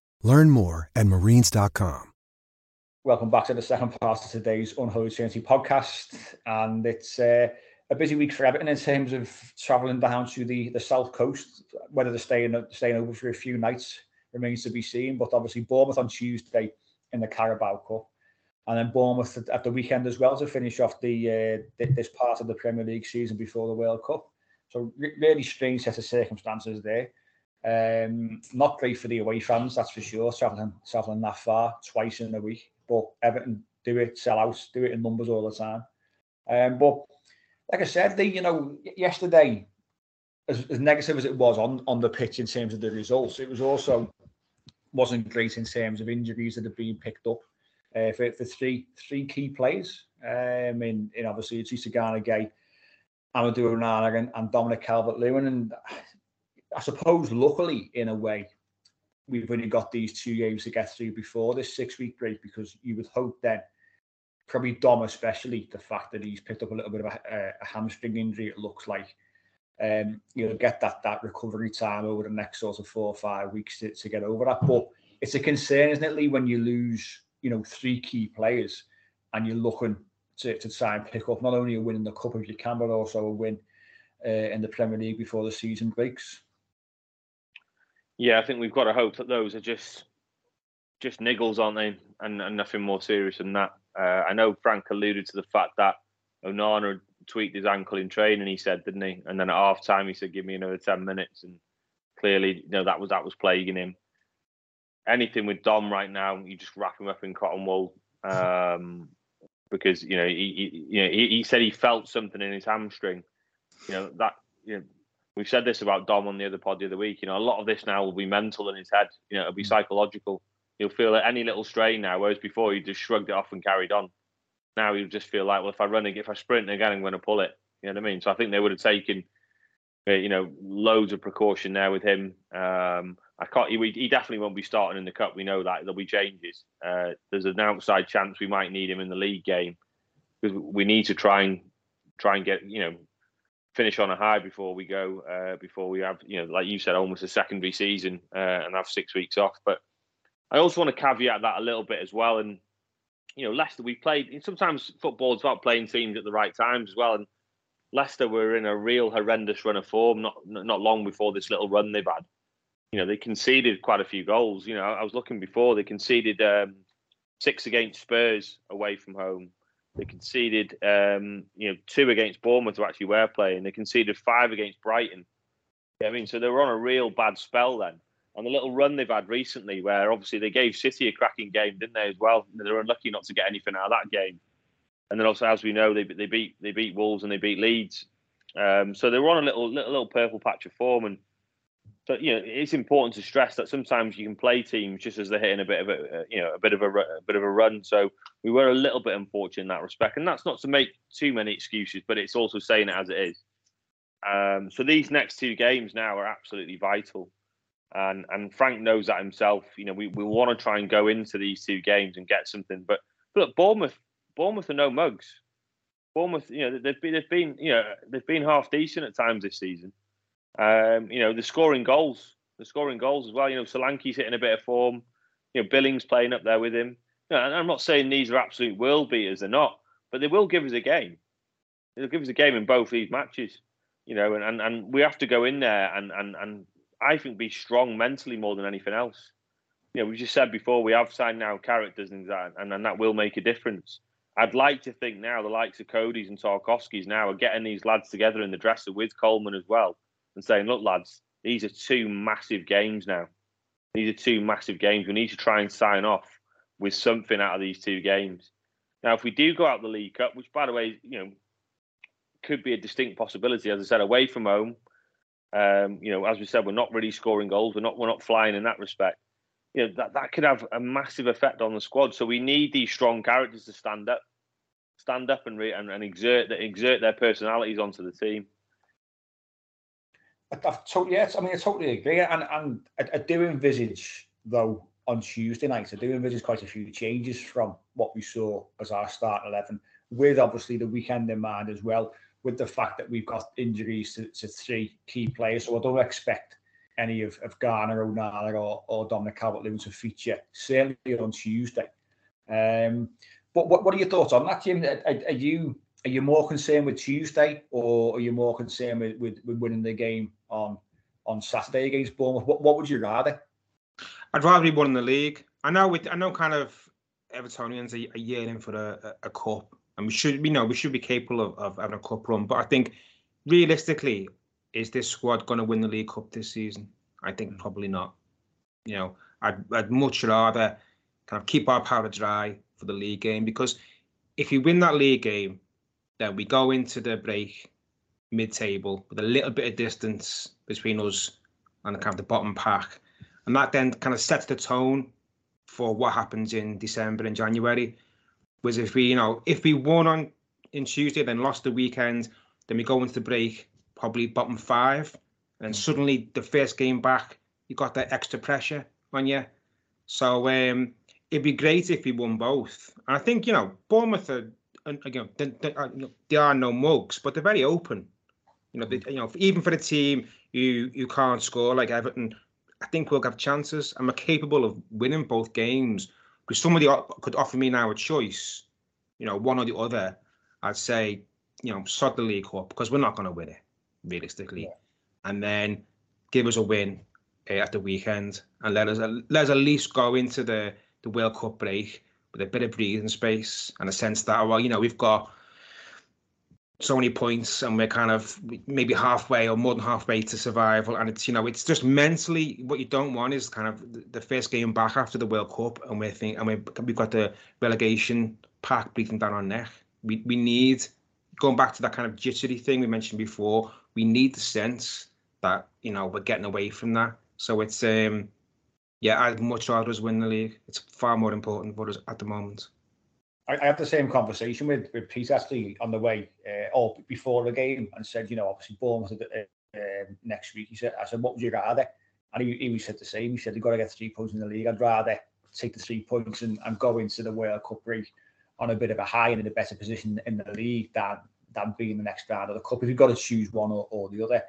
Learn more at marines.com. Welcome back to the second part of today's Unholy Trinity podcast. And it's uh, a busy week for Everton in terms of travelling down to the, the south coast. Whether they're staying, staying over for a few nights remains to be seen. But obviously, Bournemouth on Tuesday in the Carabao Cup. And then Bournemouth at, at the weekend as well to finish off the uh, this part of the Premier League season before the World Cup. So really strange set of circumstances there. Um, not great for the away fans, that's for sure. Traveling, traveling that far twice in a week, but Everton do it, sell out, do it in numbers all the time. Um, but like I said, they, you know, yesterday, as, as negative as it was on on the pitch in terms of the results, it was also wasn't great in terms of injuries that have been picked up uh, for, for three three key players. Um, in, in obviously it's Idrissa Gana Gueye, Amadou Onana, and, and Dominic Calvert Lewin, and I suppose, luckily, in a way, we've only got these two games to get through before this six week break because you would hope then, probably Dom especially, the fact that he's picked up a little bit of a, a hamstring injury, it looks like, um, you'll get that that recovery time over the next sort of four or five weeks to, to get over that. But it's a concern, isn't it, Lee, when you lose, you know, three key players and you're looking to, to try and pick up not only a win in the Cup if you can, but also a win uh, in the Premier League before the season breaks. Yeah, I think we've got to hope that those are just just niggles, aren't they? And, and nothing more serious than that. Uh, I know Frank alluded to the fact that Onana tweaked his ankle in training. He said, didn't he? And then at half time, he said, "Give me another ten minutes." And clearly, you know, that was that was plaguing him. Anything with Dom right now, you just wrap him up in cotton wool um, because you know he, he you know he, he said he felt something in his hamstring. You know that you know we've said this about Dom on the other pod the other week. You know, a lot of this now will be mental in his head. You know, it'll be psychological. He'll feel any little strain now, whereas before he just shrugged it off and carried on. Now he'll just feel like, well, if I run, if I sprint again, I'm going to pull it. You know what I mean? So I think they would have taken, uh, you know, loads of precaution there with him. Um, I can't. He, he definitely won't be starting in the cup. We know that there'll be changes. Uh, there's an outside chance we might need him in the league game because we need to try and try and get you know finish on a high before we go uh, before we have you know like you said almost a secondary season uh, and have six weeks off. But i also want to caveat that a little bit as well. And you know leicester we played sometimes football's about playing teams at the right times as well. And leicester were in a real horrendous run of form not not long before this little run they've had. You know they conceded quite a few goals. You know i was looking before they conceded um, six against spurs away from home they conceded, um, you know, two against Bournemouth, who actually were playing. They conceded five against Brighton. I mean, so they were on a real bad spell then. And the little run they've had recently, where obviously they gave City a cracking game, didn't they? As well, they were unlucky not to get anything out of that game. And then also, as we know, they they beat they beat Wolves and they beat Leeds. Um, so they were on a little, little little purple patch of form, and so you know it's important to stress that sometimes you can play teams just as they're hitting a bit of a you know a bit of a, a bit of a run. So we were a little bit unfortunate in that respect, and that's not to make too many excuses, but it's also saying it as it is. Um, so these next two games now are absolutely vital, and and Frank knows that himself. You know we, we want to try and go into these two games and get something, but, but look, Bournemouth Bournemouth are no mugs. Bournemouth, you know, they've been they've been you know they've been half decent at times this season. Um, you know, they're scoring goals. They're scoring goals as well. You know, Solanke's hitting a bit of form. You know, Billing's playing up there with him. You know, and I'm not saying these are absolute world beaters. They're not, but they will give us a game. They'll give us a game in both these matches. You know, and, and, and we have to go in there and, and, and I think be strong mentally more than anything else. You know, we just said before we have signed now characters and that, and, and that will make a difference. I'd like to think now the likes of Coady's and Tarkowski's now are getting these lads together in the dresser with Coleman as well and saying, look, lads, these are two massive games now. These are two massive games. We need to try and sign off with something out of these two games. Now, if we do go out the League Cup, which by the way, you know, could be a distinct possibility, as I said, away from home. Um, you know, as we said, we're not really scoring goals. We're not we're not flying in that respect. You know, that, that could have a massive effect on the squad. So we need these strong characters to stand up, stand up and re- and, and exert exert their personalities onto the team. I, I totally, yes, I mean, I totally agree, and and I, I do envisage though on Tuesday night, I do envisage quite a few changes from what we saw as our start eleven, with obviously the weekend in mind as well, with the fact that we've got injuries to, to three key players, so I don't expect any of, of Garner, Onana, or, or Dominic Calvert-Lewin to feature certainly on Tuesday. Um, but what, what are your thoughts on that, Jim? Are, are you are you more concerned with Tuesday, or are you more concerned with, with, with winning the game on on Saturday against Bournemouth? What, what would you rather? I'd rather be winning the league. I know with I know kind of Evertonians are, are yearning for a, a, a, cup, and we should you know we should be capable of, of having a cup run. But I think realistically, is this squad going to win the League Cup this season? I think mm. probably not. You know, I'd I'd much rather kind of keep our powder dry for the league game because if you win that league game, then we go into the break mid-table with a little bit of distance between us and the kind of the bottom pack, and that then kind of sets the tone for what happens in December and January. Was if we, you know, if we won on in Tuesday, then lost the weekend, then we go into the break probably bottom five, and suddenly the first game back, you got that extra pressure on you. So um, it'd be great if we won both. And I think you know Bournemouth are, again, they, they, are, no mugs, but they're very open. You know, they, you know, even for the team you you can't score like Everton, I think we'll have chances and we're capable of winning both games. Because somebody could offer me now a choice, you know, one or the other. I'd say, you know, sod the League Cup because we're not going to win it realistically, yeah. and then give us a win uh, at the weekend and let us let us at least go into the the World Cup break with a bit of breathing space and a sense that well, you know, we've got so many points and we're kind of maybe halfway or more than halfway to survival. And it's you know it's just mentally what you don't want is kind of the first game back after the world cup and we're thinking and we we've got the relegation pack breathing down our neck we we need going back to that kind of jittery thing we mentioned before we need the sense that you know we're getting away from that. So it's um yeah i'd much rather us win the league it's far more important for us at the moment I, I had the same conversation with with Pete actually on the way uh, or before the game and said, you know, obviously Bournemouth uh, um, next week. He said, I said, what would you rather? And he, he said the same. He said, you've got to get three points in the league. I'd rather take the three points and, and go into the World Cup break on a bit of a high and in a better position in the league than than being the next round of the cup. If you've got to choose one or, or the other,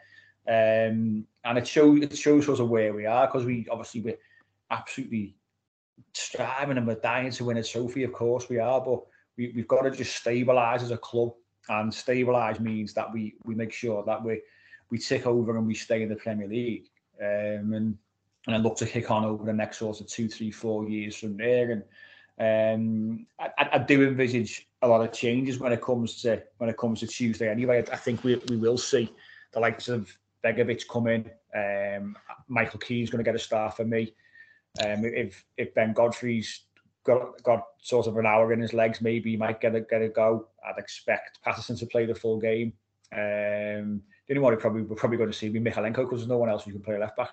um, and it shows it shows us where we are because we obviously we're absolutely striving and we're dying to win a trophy. Of course we are, but we, we've got to just stabilise as a club. And stabilise means that we we make sure that we we tick over and we stay in the Premier League. Um, and and I look to kick on over the next sort of two, three, four years from there. And um, I, I do envisage a lot of changes when it comes to when it comes to Tuesday. Anyway, I think we we will see the likes of Begovic come in. Um, Michael Keane's going to get a start for me. Um, if if Ben Godfrey's got got sort of an hour in his legs, maybe he might get a get a go. I'd expect Patterson to play the full game. Um, the only one probably we're probably going to see be Mykolenko because there's no one else who can play left back.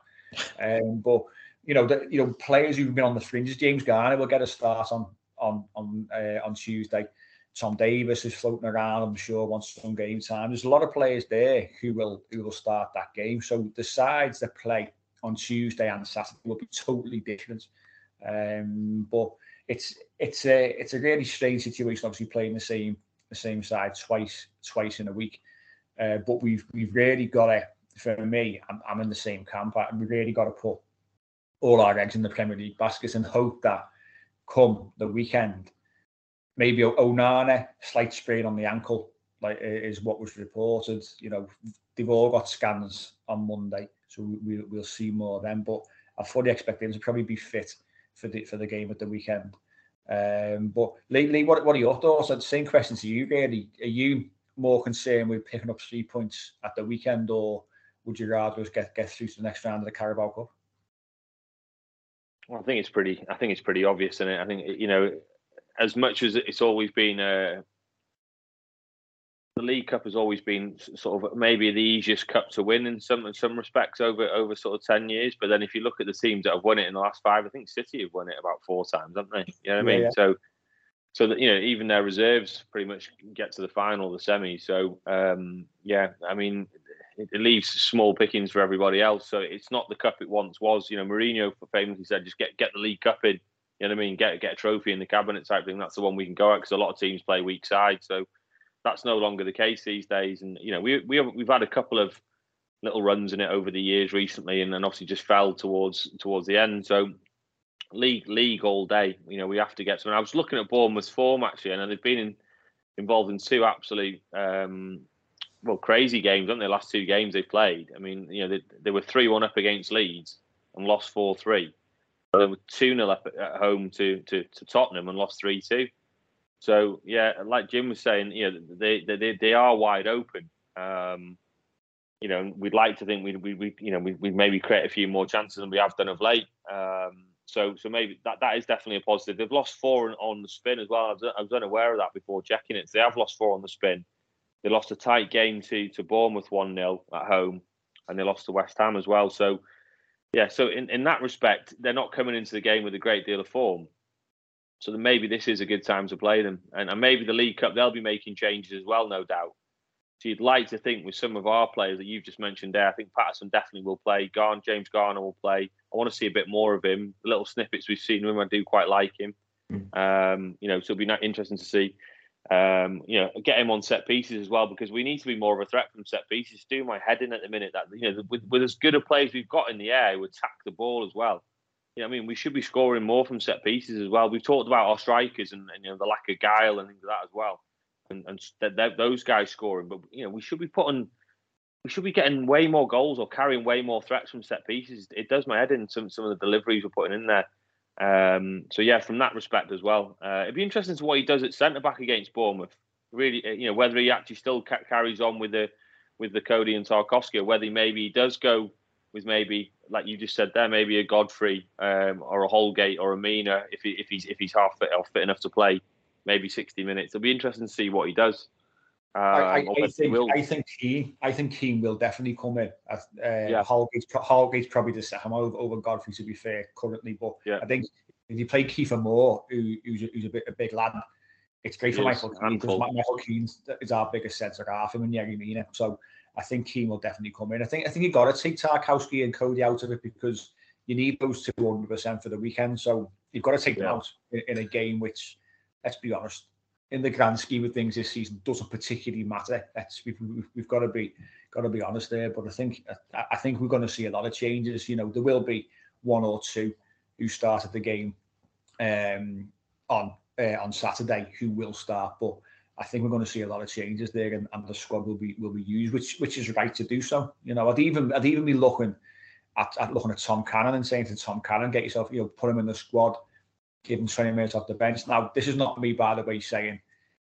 Um, but you know, the, you know, players who've been on the fringes, James Garner will get a start on on on uh, on Tuesday. Tom Davies is floating around. I'm sure wants some game time. There's a lot of players there who will who will start that game. So the sides that play on Tuesday and Saturday will be totally different. Um, but it's it's a it's a really strange situation. Obviously, playing the same the same side twice twice in a week. Uh, but we've we've really got to, for me, I'm, I'm in the same camp. We really got to put all our eggs in the Premier League baskets and hope that come the weekend, maybe Onana slight sprain on the ankle, like is what was reported. You know, they've all got scans on Monday, so we, we'll see more then. But I fully expect them to probably be fit for the for the game at the weekend. Um, but lately, what what are your thoughts? The same question to you, really. Are you more concerned with picking up three points at the weekend, or would you rather us get get through to the next round of the Carabao Cup? Well, I think it's pretty. I think it's pretty obvious, and I think you know, as much as it's always been a the League Cup has always been sort of maybe the easiest cup to win in some in some respects over over sort of ten years. But then if you look at the teams that have won it in the last five, I think City have won it about four times, haven't they? You know what I mean? Yeah. So so that you know even their reserves pretty much get to the final, the semi. So um, yeah, I mean it, it, leaves small pickings for everybody else. So it's not the cup it once was. You know, Mourinho famously said, just get get the League Cup in. You know what I mean? Get get a trophy in the cabinet type thing. That's the one we can go at because a lot of teams play weak side. So that's no longer the case these days. And you know, we we have, we've had a couple of little runs in it over the years recently, and then obviously just fell towards towards the end. So league league all day. You know, we have to get some. I was looking at Bournemouth's form actually, and they've been in, involved in two absolute um, well crazy games, haven't they? The last two games they played. I mean, you know, they, they were three one up against Leeds and lost four three. They were two 0 up at home to, to to Tottenham and lost three two. So yeah, like Jim was saying, you know, they they they are wide open. Um, you know, we'd like to think we we, we you know we we maybe create a few more chances than we have done of late. Um, so so maybe that that is definitely a positive. They've lost four on, the spin as well. I was, I was unaware of that before checking it. So they have lost four on the spin. They lost a tight game to to Bournemouth one 0 at home, and they lost to West Ham as well. So yeah, so in, in that respect, they're not coming into the game with a great deal of form. So maybe this is a good time to play them. And, and maybe the League Cup, they'll be making changes as well, no doubt. So you'd like to think with some of our players that you've just mentioned there, I think Patterson definitely will play. Garn, James Garner will play. I want to see a bit more of him. The little snippets we've seen him, I do quite like him. Um, you know, so it'll be interesting to see. Um, you know, get him on set pieces as well because we need to be more of a threat from set pieces. Do my head in at the minute that you know, with, with as good a players we've got in the air who attack the ball as well you know, I mean, we should be scoring more from set pieces as well. We've talked about our strikers and, and you know the lack of guile and things like that as well, and and th- th- those guys scoring. But you know, we should be putting, we should be getting way more goals or carrying way more threats from set pieces. It does my head in some some of the deliveries we're putting in there. Um, so yeah, from that respect as well, uh, it'd be interesting to what he does at centre back against Bournemouth. Really, uh, you know, whether he actually still ca- carries on with the with the Coady and Tarkowski, or whether he maybe he does go with maybe like you just said there, maybe a Godfrey um, or a Holgate or a Mina if he, if he's if he's half fit or fit enough to play, maybe sixty minutes. It'll be interesting to see what he does. Um, I, I, I think I think Keane I think Keane will definitely come in. Uh, yeah. Holgate's, Holgate's probably the second over, over Godfrey to be fair currently, but yeah. I think if you play Kiefer Moore, who, who's, a, who's a bit a big lad, it's great for Michael Keane because Michael Keane is our biggest centre half, him and Yerry Mina. So I think Keane will definitely come in. I think I think you got to take Tarkowski and Coady out of it because you need those two hundred percent for the weekend. So you've got to take yeah. them out in, in, a game which, let's be honest, in the grand scheme of things this season doesn't particularly matter. That's we've, we've, we've got to be got to be honest there. But I think I, I think we're going to see a lot of changes. You know, there will be one or two who started the game um, on uh, on Saturday who will start, but I think we're going to see a lot of changes there, and, and the squad will be will be used, which which is right to do so. You know, I'd even I'd even be looking at, at looking at Tom Cannon and saying to Tom Cannon, get yourself, you know, put him in the squad, give him 20 minutes off the bench. Now, this is not me, by the way, saying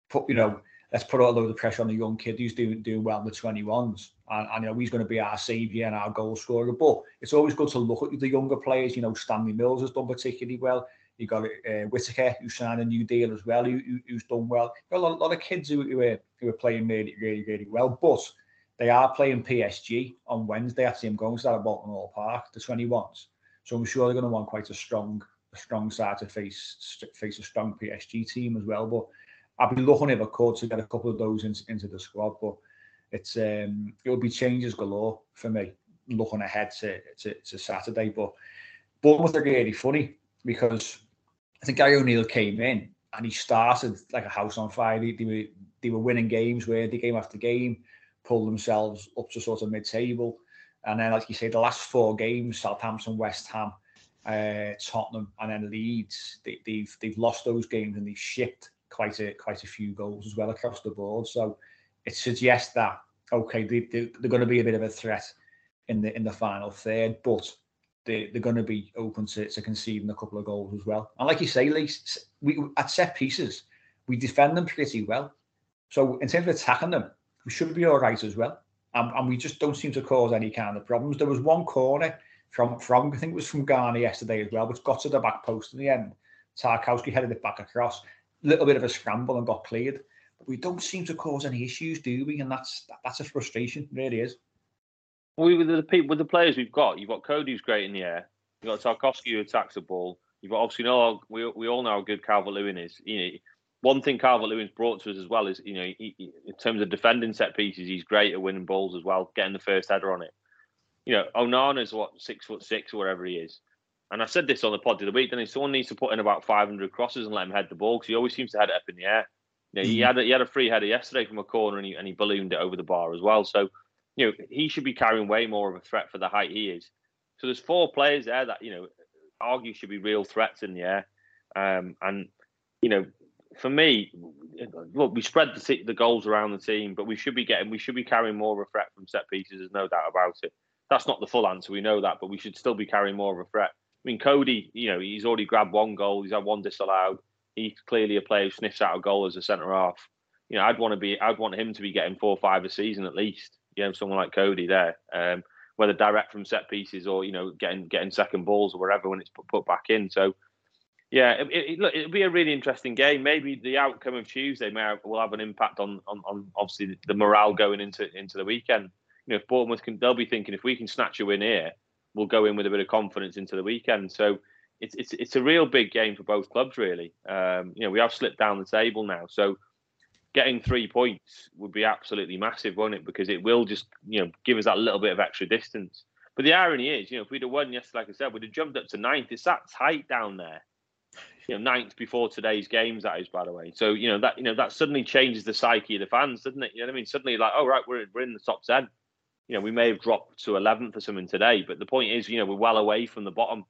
put you know let's put a load of pressure on the young kid who's doing doing well in the 21s, and, and you know he's going to be our saviour and our goal scorer. But it's always good to look at the younger players. You know, Stanley Mills has done particularly well. You got uh, Whittaker who signed a new deal as well, who, who's done well. Got a lot, of kids who, who, are who are playing really, really, really well. But they are playing PSG on Wednesday at St. Going to that at Walton Hall Park, the 21s. So I'm sure they're going to want quite a strong, a strong side to face face a strong PSG team as well. But I'd be looking if I could to get a couple of those in, into the squad. But it's um, it'll be changes galore for me looking ahead to, to, to Saturday. But Bournemouth are really funny because I think Gary O'Neil came in and he started like a house on fire. They, they, were they were winning games where they game after game, pulled themselves up to sort of mid table, and then like you say, the last four games, Southampton, West Ham, uh, Tottenham, and then Leeds, they, they've they've lost those games and they've shipped quite a quite a few goals as well across the board. So it suggests that okay, they, they, they're going to be a bit of a threat in the in the final third, but they, they're going to be open to, to conceding a couple of goals as well. And like you say, Lee, we at set pieces, we defend them pretty well. So in terms of attacking them, we should be all right as well. And, and we just don't seem to cause any kind of problems. There was one corner from from I think it was from Garner yesterday as well, which got to the back post in the end. Tarkowski headed it back across, little bit of a scramble and got cleared. But we don't seem to cause any issues, do we? And that's that's a frustration, really is. We with the people with the players we've got, you've got Coady who's great in the air. You've got Tarkowski who attacks the ball. You've got obviously know we we all know how good Calvert Lewin is. You know, one thing Calvert Lewin's brought to us as well is you know he, he, in terms of defending set pieces, he's great at winning balls as well, getting the first header on it. You know, Onana's what six foot six or whatever he is. And I said this on the pod the other week. Then someone needs to put in about 500 crosses and let him head the ball because he always seems to head it up in the air. You know, mm. he had a, he had a free header yesterday from a corner and he and he ballooned it over the bar as well. So you know, he should be carrying way more of a threat for the height he is. So there's four players there that, you know, argue should be real threats in the air. Um, and, you know, for me, look, we spread the, the goals around the team, but we should be getting, we should be carrying more of a threat from set pieces. There's no doubt about it. That's not the full answer. We know that, but we should still be carrying more of a threat. I mean, Coady, you know, he's already grabbed one goal. He's had one disallowed. He's clearly a player who sniffs out a goal as a centre half. You know, I'd want to be, I'd want him to be getting four or five a season at least you know someone like Coady there, um, whether direct from set pieces or you know getting getting second balls or wherever when it's put, put back in. So yeah, it, it, look, it'll be a really interesting game. Maybe the outcome of Tuesday may have, will have an impact on, on on obviously the morale going into into the weekend. You know, if Bournemouth can, they'll be thinking if we can snatch a win here, we'll go in with a bit of confidence into the weekend. So it's it's it's a real big game for both clubs, really. Um, you know, we have slipped down the table now, so getting three points would be absolutely massive, won't it? Because it will just, you know, give us that little bit of extra distance. But the irony is, you know, if we'd have won yesterday, like I said, we'd have jumped up to ninth. It's that tight down there. You know, ninth before today's games, that is, by the way. So, you know, that you know, that suddenly changes the psyche of the fans, doesn't it? You know what I mean? Suddenly like, oh right, we're we're in the top ten. You know, we may have dropped to eleventh or something today, but the point is, you know, we're well away from the bottom.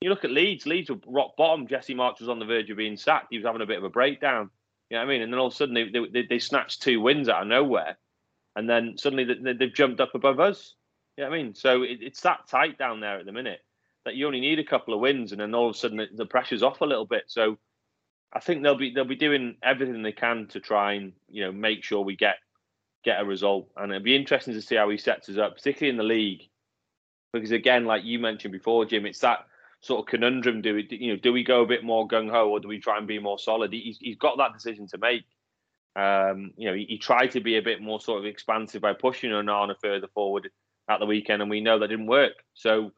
You look at Leeds, Leeds were rock bottom. Jesse Marsch was on the verge of being sacked. He was having a bit of a breakdown know what I mean? And then all of a sudden they, they, they snatched two wins out of nowhere. And then suddenly they, they've jumped up above us. You know what I mean? So it, it's that tight down there at the minute that you only need a couple of wins and then all of a sudden the pressure's off a little bit. So I think they'll be they'll be doing everything they can to try and you know make sure we get get a result. And it'll be interesting to see how he sets us up, particularly in the league, because again, like you mentioned before, Jim, it's that sort of conundrum. Do we, you know, do we go a bit more gung ho or do we try and be more solid? He's, he's got that decision to make. Um, you know, he, he, tried to be a bit more sort of expansive by pushing Onana further forward at the weekend, and we know that didn't work. So,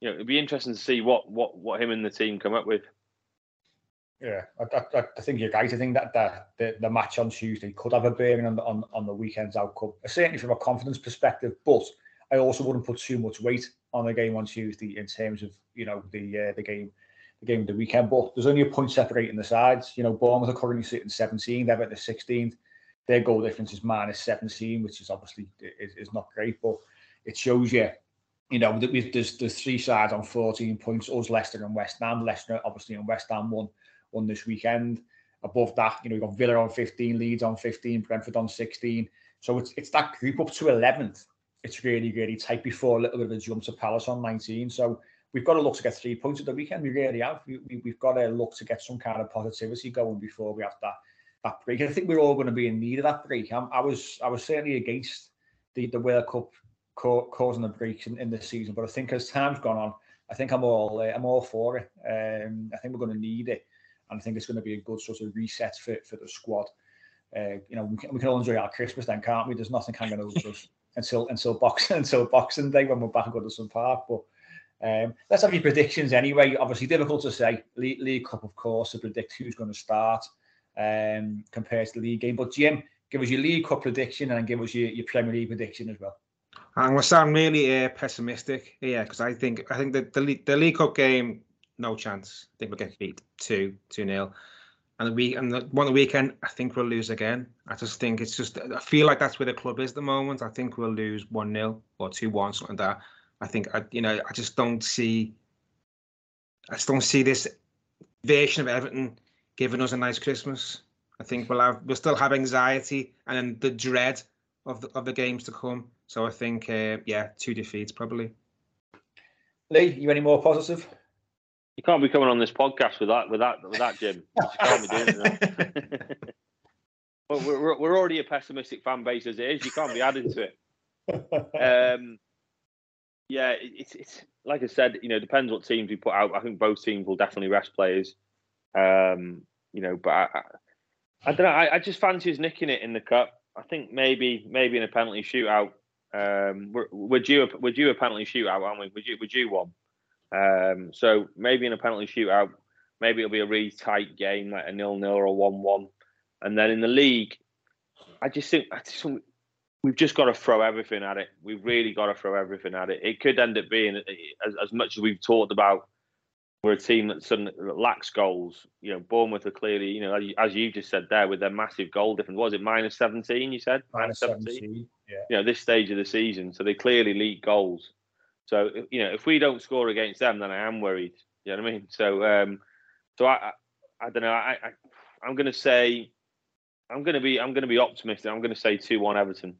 you know, it'd be interesting to see what what what him and the team come up with. Yeah, I, I, I think you're right. I think that the, the, the match on Tuesday could have a bearing on the, on, on the weekend's outcome, certainly from a confidence perspective. But I also wouldn't put too much weight on the game on Tuesday in terms of you know the uh, the game the game of the weekend. But there's only a point separating the sides. You know, Bournemouth are currently sitting 17, they're at the 16th. Their goal difference is minus 17, which is obviously is, is not great, but it shows you. You know, there's there's three sides on 14 points. Us, Leicester, and West Ham. Leicester, obviously, and West Ham won won this weekend. Above that, you know, we've got Villa on 15, Leeds on 15, Brentford on 16. So it's it's that group up to 11th it's really, really tight before a little bit of a jump to Palace on 19. So we've got to look to get three points at the weekend. We really have. We, we, have got to look to get some kind of positivity going before we have that that break. I think we're all going to be in need of that break. I'm, i was I was certainly against the, the World Cup co- causing a break in, in the season, but I think as time's gone on, I think I'm all uh, I'm all for it. Um, I think we're going to need it, and I think it's going to be a good sort of reset for, for the squad. Uh, you know, we can, we can all enjoy our Christmas then, can't we? There's nothing hanging over us until until boxing until Boxing Day when we're back at Goodison Park. But um, let's have your predictions anyway. Obviously, difficult to say. League, Cup, of course, to predict who's going to start um, compared to the league game. But Jim, give us your League Cup prediction and give us your, your Premier League prediction as well. I'm going to sound really uh, pessimistic, yeah, because I think I think that the the League Cup game, no chance. I think we'll get beat two two nil. And the week and the, one the weekend, I think we'll lose again. I just think it's just I feel like that's where the club is at the moment. I think we'll lose one 0 or two one, something like that. I think I you know I just don't see I just don't see this version of Everton giving us a nice Christmas. I think we'll have we'll still have anxiety and then the dread of the of the games to come. So I think uh, yeah, two defeats probably. Lee, you any more positive? You can't be coming on this podcast with that, with that, with that, Jim. You can't be doing that. but we're, we're already a pessimistic fan base as it is. You can't be adding to it. Um, yeah, it's it's like I said. You know, depends what teams we put out. I think both teams will definitely rest players. Um, you know, but I, I, I don't know. I, I, just fancy us nicking it in the cup. I think maybe maybe in a penalty shootout. Um, we're, we're due a, we're due a penalty shootout, aren't we? We're due, we're due one. Um, so maybe in a penalty shootout, maybe it'll be a really tight game, like a nil-nil or a one-one. And then in the league, I just think, I just we've just got to throw everything at it. We've really got to throw everything at it. It could end up being as, as much as we've talked about. We're a team that suddenly lacks goals. You know, Bournemouth are clearly, you know, as you just said there, with their massive goal difference. Was it minus seventeen? You said minus seventeen. 17 yeah. You know, this stage of the season, so they clearly leak goals. So you know, if we don't score against them, then I am worried. You know what I mean? So, um, so I, I, I don't know. I, I am to say, I'm to be, I'm to be optimistic. I'm to say two one Everton.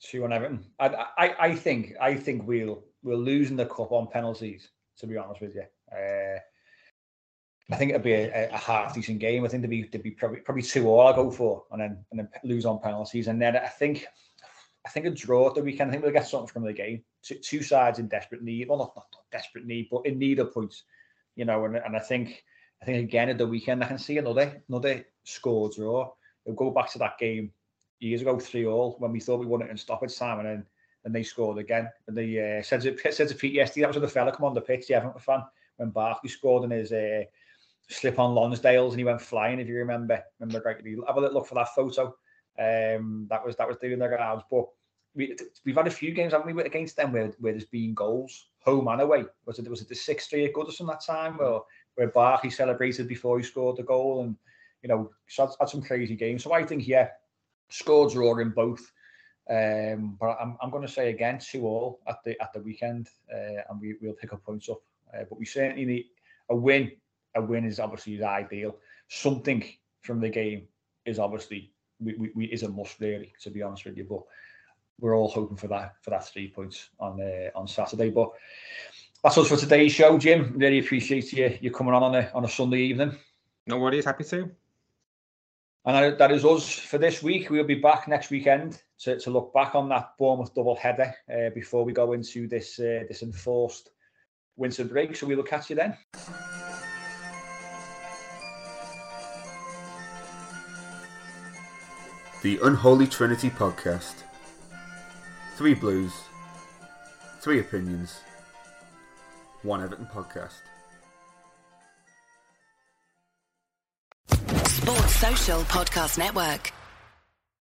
Two one Everton. I, I, I think, I think we'll we'll lose in the cup on penalties. To be honest with you, uh, I think it'd be a, a half decent game. I think there'd be there'd be probably probably two all I'll go for, and then and then lose on penalties, and then I think I think a draw at the weekend. I think we'll get something from the game. Two, two sides in desperate need. Well, not, not, not desperate need, but in need of points. You know, and, and I think I think again at the weekend I can see another another score draw. We'll go back to that game years ago, three all, when we thought we won it in stoppage time, and then and they scored again. And they uh, said to said to Pete yesterday that was when the fella come on the pitch, the Everton fan, when Barkley scored in his uh, slip on Lonsdale's and he went flying. If you remember, remember correctly, have a little look for that photo. Um, that was that was doing their grounds. But we we've had a few games, haven't we, against them where, where there's been goals, home and away. Was it was it the six three at Goodison that time, where where Barkley celebrated before he scored the goal, and you know had, had some crazy games. So I think yeah, scores draw in both. Um, but I'm, I'm going to say again two all at the at the weekend, uh, and we will pick up points up. Uh, but we certainly need a win. A win is obviously the ideal. Something from the game is obviously we, we, we, is a must really, to be honest with you. But we're all hoping for that for that three points on uh, on Saturday. But that's us for today's show, Jim. Really appreciate you you coming on on a on a Sunday evening. No worries, happy to. And that is us for this week. We'll be back next weekend to, to look back on that Bournemouth double header uh, before we go into this uh, this enforced winter break. So we will catch you then. The Unholy Trinity Podcast. Three Blues, Three Opinions, One Everton Podcast. Sports Social Podcast Network.